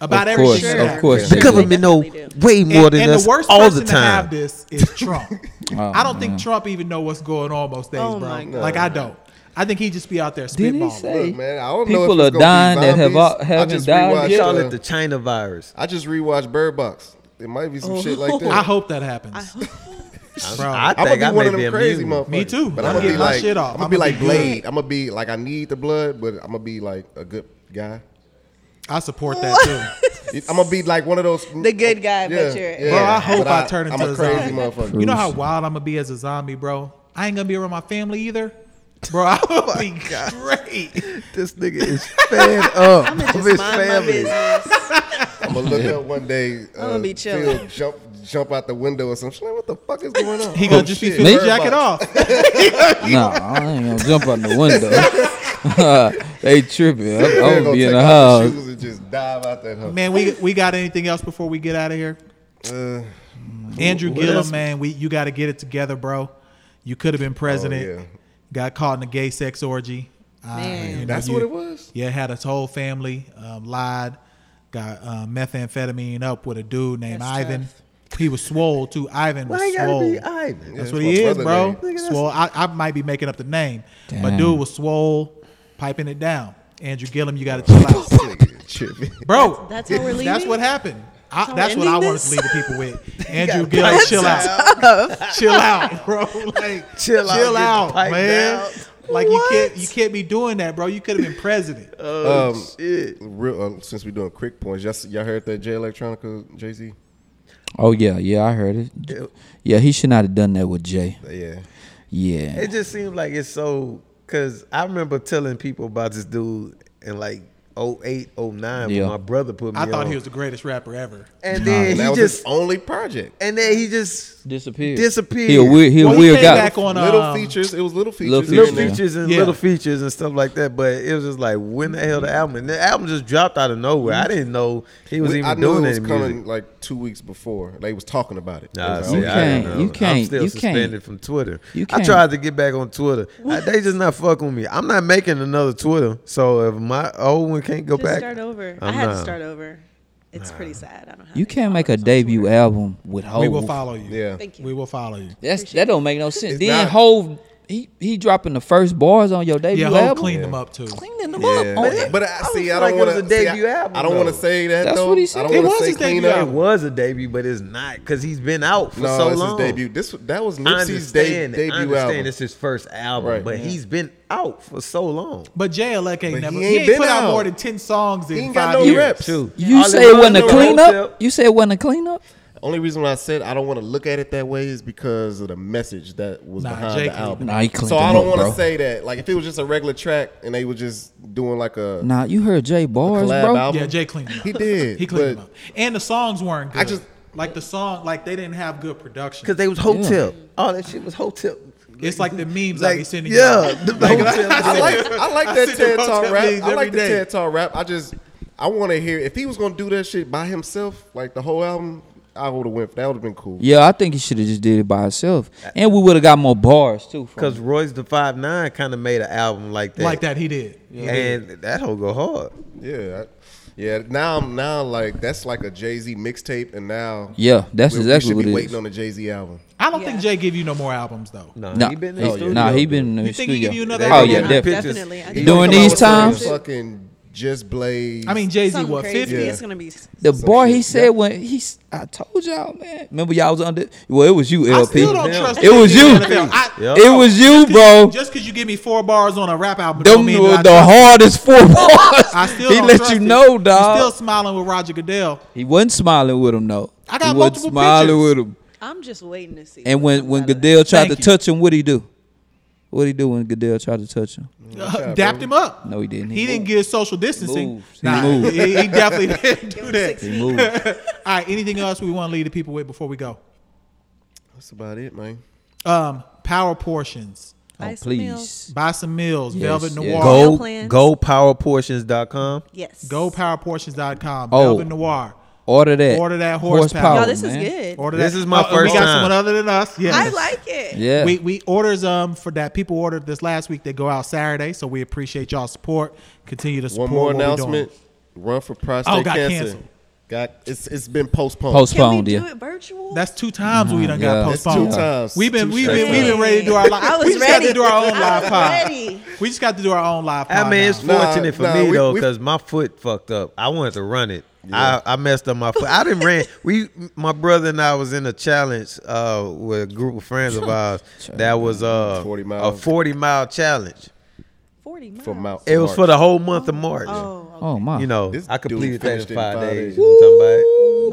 about Of course, everything. Sure. of course. the government know definitely way more And, than and us the worst all person the to have time. this is Trump. Oh, I don't think. Trump even know what's going on most days, Oh bro. my God. Like I don't. I think he just be out there Did he spitballing. say? Look, man, I don't know People if are gonna be dying that have zombies. all- I haven't just died rewatched, They call it the China virus. I just rewatched Bird Box. It might be some shit like oh. that. I hope that happens. Bro, I I'm gonna be I one of them crazy immune. motherfuckers. Me too. But I'm I'm gonna be like, shit off. I'm gonna be like Blade. I'm gonna be like, I need the blood, but I'm gonna be like a good guy. I support that too. I'm gonna be like one of those. The good guy, but you're- Bro, I hope but I turn I'm into a a crazy zombie. motherfucker. You know how wild I'm gonna be as a zombie, bro. I ain't gonna be around my family either, bro. I'm gonna be great. This nigga is fed up I'm of gonna his just mind my family. business. I'm gonna look up one day. Uh, gonna be chilling. Phil jump, jump out the window or something. Like, what the fuck is going on? He gonna Oh, just be shit. feeling Bird jacket off. No, I ain't gonna jump out the window. they tripping. I'm, I'm gonna gonna be in the house. shoes and just dive out that house. Man, we we got anything else before we get out of here? Uh, Andrew Gillum, else? man, we you got to get it together, bro. You could have been president. Oh, yeah. Got caught in a gay sex orgy. Uh, Man. you know, That's you- what it was? Yeah, had his whole family um, lied. Got uh, methamphetamine up with a dude named That's Ivan. He was swole too. Ivan was Why you gotta swole. be Ivan? That's Yeah, what he is, bro. name. Swole. I, I might be making up the name, but Damn. dude was swole, piping it down. Andrew Gillum, you got to chill out. Tripping. bro. That's how we're That's what happened. I, how that's we're what I ending wanted to leave the people with. Andrew Gillum, chill out, chill out, bro. Like, Chill out, chill the out, man. down. Like you can't, you can't be doing that, bro. You could have been president. Oh Um, shit. Real, uh, since we're doing quick points, y'all, y'all heard that Jay Electronica Jay Z? Oh yeah, yeah, I heard it. Yeah, he should not have done that with Jay. Yeah. Yeah. It just seems like it's so because I remember telling people about this dude and like 08, 09 Yeah. when my brother put me I thought on. he was the greatest rapper ever. and And then that he was just his only project. and then he just disappeared. disappeared. He a weird, he a Well, weird came guy. back on little um, features. It was little features. little here little features and Yeah. little features and stuff like that. But it was just like when the hell the album? And the album just dropped out of nowhere. I didn't know he was We- even I knew doing it was any coming music. like two weeks before. They was talking about it. Nah, see, You I can't- don't know. you can't- I'm still you suspended can't. from Twitter. You I can't. I tried to get back on Twitter. I- they just not fucking with me. I'm not making another Twitter. So if my old one can't go Just back, start over. I I'm had not. to start over. It's pretty sad. I don't have. You any can't make a followers on debut Twitter. album with Hov. We will follow you. Yeah. Thank you. We will follow you. That's that don't make no sense. It's then not- Hov, he he dropping the first bars on your debut album. Yeah, Hov album. cleaned them up too. Cleaning them Yeah. up. on But it. it- But I I see. I don't it want to. debut album, I don't want to say that. That's though. what he said. I don't It want was to say his clean debut up. it was a debut, but it's not because he's been out for No, so it's long. his debut. This that was I Nipsey's de- debut I understand album. it's his first album, Right. but he's been out for so long. But Jay Elec ain't But never. he He ain't ain't, been put out. out. more than ten songs in He ain't got five no years. reps. You say it it was wasn't a was cleanup? Hotel. You say it wasn't a cleanup? Only reason why I said I don't want to look at it that way is because of the message that was Nah, behind Jake the album. Nah, he cleaned so I them don't up, want to bro. say that. Like if it was just a regular track and they were just doing like a Nah, you heard Jay bars, collab bro. album. Yeah, Jay cleaned them up. He did. He cleaned but them up. And the songs weren't good. I just- like the song, like they didn't have good production. Because they was hotel. All that shit was hotel. It's like the memes I be Like, sending. yeah, you. the Like, hotel. I like I like that see the TED Talk Hotel rap. memes I like every the day. TED Talk rap. I just I want to hear if he was gonna do that shit by himself, like the whole album. I would have went. That would have been cool. Yeah, I think he should have just did it by himself, and we would have got more bars too. Because it. Royce da Five Nine kind of made an album like that. like that, he did. He did. and that whole go hard. Yeah, I- yeah. Now I'm now like that's like a Jay Z mixtape, and now yeah, that's we, exactly we should what be it waiting is. on the Jay Z album. I don't Yeah. think Jay give you no more albums though. No, Nah, he been in he- the studio. nah, he been in the You think he studio. give you another oh album? yeah, Yeah, definitely. Definitely. I think During these come out with times? fucking just blaze. I mean, Jay Z Something what crazy. fifty? Yeah. It's gonna be. The Some bar shit. he said when he, I told y'all, man. Remember y'all was under. Well, it was you, I LP. still don't Yeah. trust. It was you. in the NFL. I- Yep. It was you, bro. Just because you give me four bars on a rap album, Them don't mean were that I the hardest four bars. I still he don't let trust you it. know, You dog. Still smiling with Roger Goodell. he wasn't smiling with him, though. I got he wasn't multiple smiling pictures. with him. I'm just waiting to see. And when when Goodell tried Thank to you. touch him, what would he do? What he do when Goodell tried to touch him? Uh, dapped him up. No, he didn't. He, didn't get social distancing. moved. He Nah, moved. He, he definitely didn't do that. He moved. All right. Anything else we want to leave the people with before we go? That's about it, man. Um, power portions. Buy Oh, some meals. please. Buy some meals. Yes, Velvet yes. Noir. Meal Go plans. gopowerportions.com. Yes. Go powerportions.com. Oh. Velvet Noir. Order that. Order that horsepower. Y'all, this man. is good. Order This that. is my Oh, first We got time. someone other than us. Yes. I like it. Yeah. We we orders um for that people ordered this last week. They go out Saturday, so we appreciate y'all support. Continue to support. One more what we doing. announcement: Run for prostate Oh, got cancer. canceled. Got it's it's been postponed. Postponed. Can we Postponed, do yeah. it virtual? That's two times we done got Yeah. That's two postponed. times. We've been we've been we've been ready to do our live. I was we just ready. got to do our own live was pod. We just got to do our own live pod. I mean, it's now. Nah, fortunate for nah, me we- though, because my foot fucked up. I wanted to run it. I, I messed up my foot. I didn't ran. We, my brother and I was in a challenge uh, with a group of friends of ours. that was uh, 40 a forty mile challenge. Forty miles. for Mount. It was for the whole month of March. Oh. Oh my. You know, This I dude completed that in finished five, it in five days. days. You know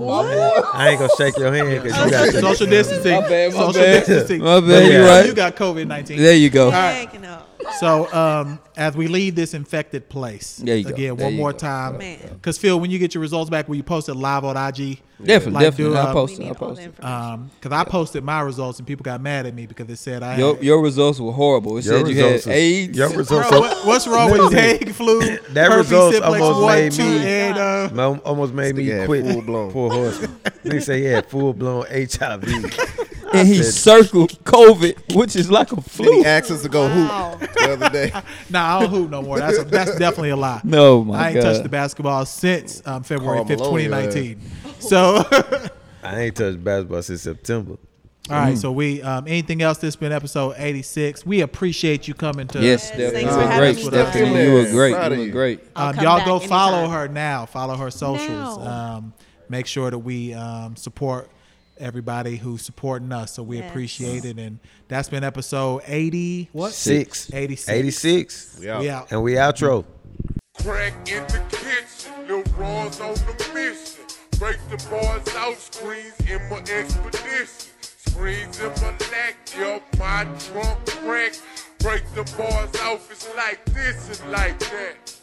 what I'm talking about? I ain't gonna shake your hand because you got social distancing. My bad, my social bad. distancing. My bad, But you right. You got COVID nineteen. There you go. Heck no. So, um, as we leave this infected place, There you go. again, There one you more go. time, because Phil, when you get your results back, will you post it live on IG? Definitely, Like, definitely. I'll uh, post it. I'll post it. information. Um, because I posted my results and people got mad at me because it said I. Your had, your results were horrible. It Your said you had results is- AIDS. your results Bro, what, what's wrong with Hague flu? That herpes results simplex almost one, made two, me- and uh, almost made me quit full-blown. Pour Horsemen. They say he had full blown HIV. and he said- circled COVID, which is like a Then flu. he asked us to go Wow. hoop the other day. nah, I don't hoop no more. That's a, that's definitely a lie. No, my I ain't God. touched the basketball since um, February fifth, twenty nineteen. So I ain't touched basketball since September. All right, so we um, anything else? This been episode eighty six. We appreciate you coming to. Yes, Yes, Stefanie. thanks You for were having great, Stefanie. You were great. You were great. Um, y'all back go follow anytime. her now. Follow her socials. Now. Um, make sure that we um, support everybody who's supporting us. So we Yes. appreciate it. And that's been episode eighty. What? Six. 86. 86. We out. We out. And we outro. Crack in the kitchen, Lil Raw's on the mission. Break the bars out, screens in my expedition. Screens in my lack, yo, my trunk crack. Break the bars off, it's like this and like that.